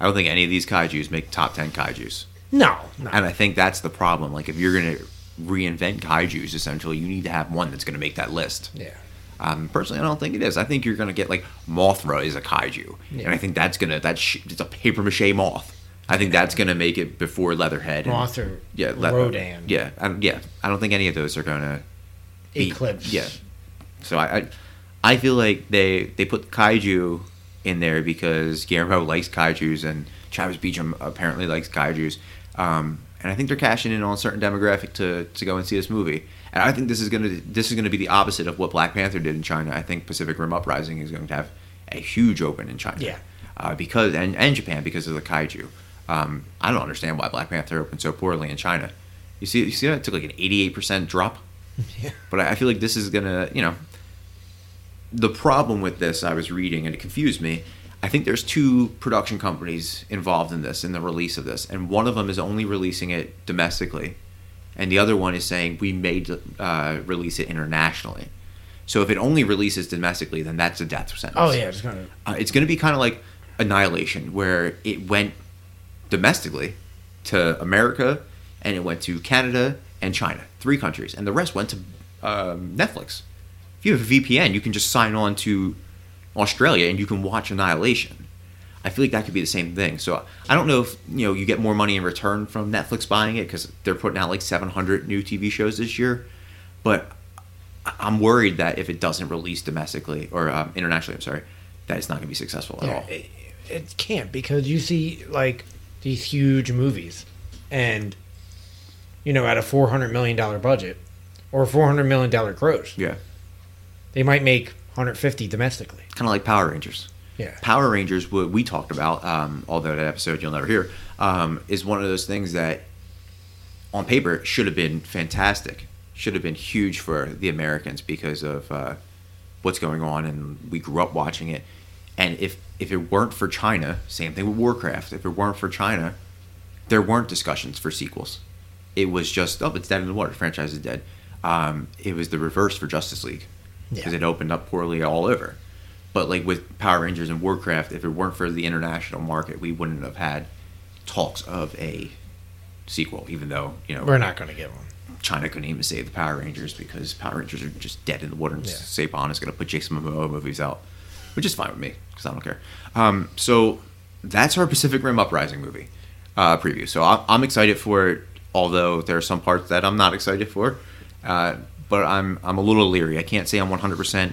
I don't think any of these kaiju's make top 10 kaiju's. No, no. And I think that's the problem. Like, if you're going to reinvent kaiju's, essentially, you need to have one that's going to make that list. yeah. Um, personally, I don't think it is. I think you're going to get like Mothra is a kaiju, Yeah. and I think that's gonna that's sh- it's a paper mache moth. I think that's gonna make it before Leatherhead. and- or yeah, Le- Rodan. Yeah, I, yeah. I don't think any of those are gonna be- Eclipse. Yeah. So I, I, I feel like they they put kaiju in there because Guillermo likes kaiju's and Travis Beacham apparently likes kaiju's, um, and I think they're cashing in on a certain demographic to, to go and see this movie. And I think this is gonna this is gonna be the opposite of what Black Panther did in China. I think Pacific Rim Uprising is going to have a huge open in China. Yeah. Uh, because and, and Japan because of the kaiju. Um, I don't understand why Black Panther opened so poorly in China. You see, you see that it took like an eighty-eight percent drop. Yeah. But I feel like this is gonna, you know, the problem with this I was reading and it confused me. I think there's two production companies involved in this in the release of this, and one of them is only releasing it domestically, and the other one is saying we may uh, release it internationally. So if it only releases domestically, then that's a death sentence. Oh yeah, it's gonna. Uh, it's going to be kind of like Annihilation, where it went domestically to America and it went to Canada and China, three countries, and the rest went to um, Netflix. If you have a VPN, you can just sign on to Australia and you can watch Annihilation. I feel like that could be the same thing. So I don't know if you know you get more money in return from Netflix buying it because they're putting out like 700 new TV shows this year, but I'm worried that if it doesn't release domestically or um, internationally, I'm sorry, that it's not going to be successful at Yeah, all. it, it can't because you see like these huge movies, and you know at a four hundred million dollar budget or four hundred million dollar gross, Yeah, They might make 150 domestically. kind of like Power Rangers. Yeah. Power Rangers, what we talked about, um, although that episode you'll never hear, um, is one of those things that on paper should have been fantastic, should have been huge for the Americans because of uh, what's going on, and we grew up watching it. And if if it weren't for China, same thing with Warcraft. If it weren't for China, there weren't discussions for sequels. It was just oh, it's dead in the water. The franchise is dead. Um, it was the reverse for Justice League because Yeah. it opened up poorly all over. But like with Power Rangers and Warcraft, if it weren't for the international market, we wouldn't have had talks of a sequel. Even though you know We're not going to get one. China couldn't even save the Power Rangers because Power Rangers are just dead in the water. And Yeah. Is going to put Jason Momoa movies out, which is fine with me because I don't care. Um, so that's our Pacific Rim Uprising movie uh, preview. So I'm, I'm excited for it, although there are some parts that I'm not excited for. Uh, but I'm I'm a little leery. I can't say I'm 100 percent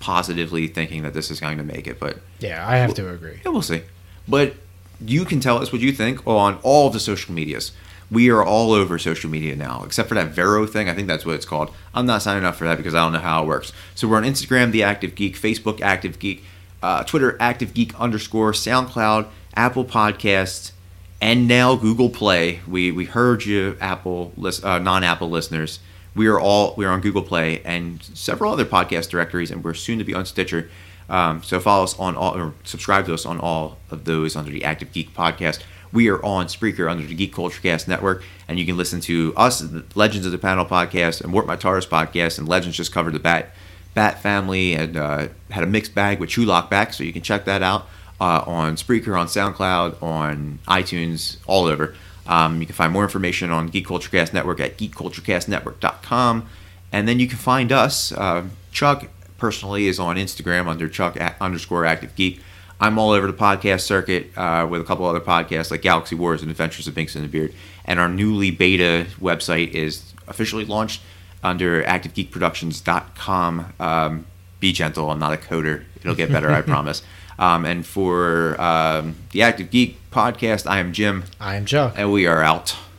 positively thinking that this is going to make it, but Yeah, I have to agree. yeah, we'll see. But you can tell us what you think on all of the social medias. We are all over social media now, except for that Vero thing. I think that's what it's called. I'm not signing up for that because I don't know how it works. So we're on Instagram, The Active Geek, Facebook, Active Geek, uh, Twitter, Active Geek underscore, SoundCloud, Apple Podcasts, and now Google Play. We we heard you, Apple uh, non-Apple listeners. We are all we are on Google Play and several other podcast directories, and we're soon to be on Stitcher. Um, so follow us on all, or subscribe to us on all of those under the Active Geek podcast. We are on Spreaker under the Geek Culture Cast Network, and you can listen to us, Legends of the Panel podcast, and Mort My Taurus podcast, and Legends just covered the Bat Bat family and uh, had a mixed bag with Chulok back, so you can check that out uh, on Spreaker, on SoundCloud, on iTunes, all over. Um, you can find more information on Geek Culture Cast Network at geekculturecastnetwork.com. And then you can find us. Uh, Chuck personally is on Instagram under Chuck underscore active geek. I'm all over the podcast circuit uh, with a couple other podcasts like Galaxy Wars and Adventures of Binks and the Beard. And our newly beta website is officially launched under activegeekproductions.com. Um, be gentle. I'm not a coder. It'll get better, I promise. Um, and for um, the Active Geek podcast, I am Jim, I am Chuck. and we are out.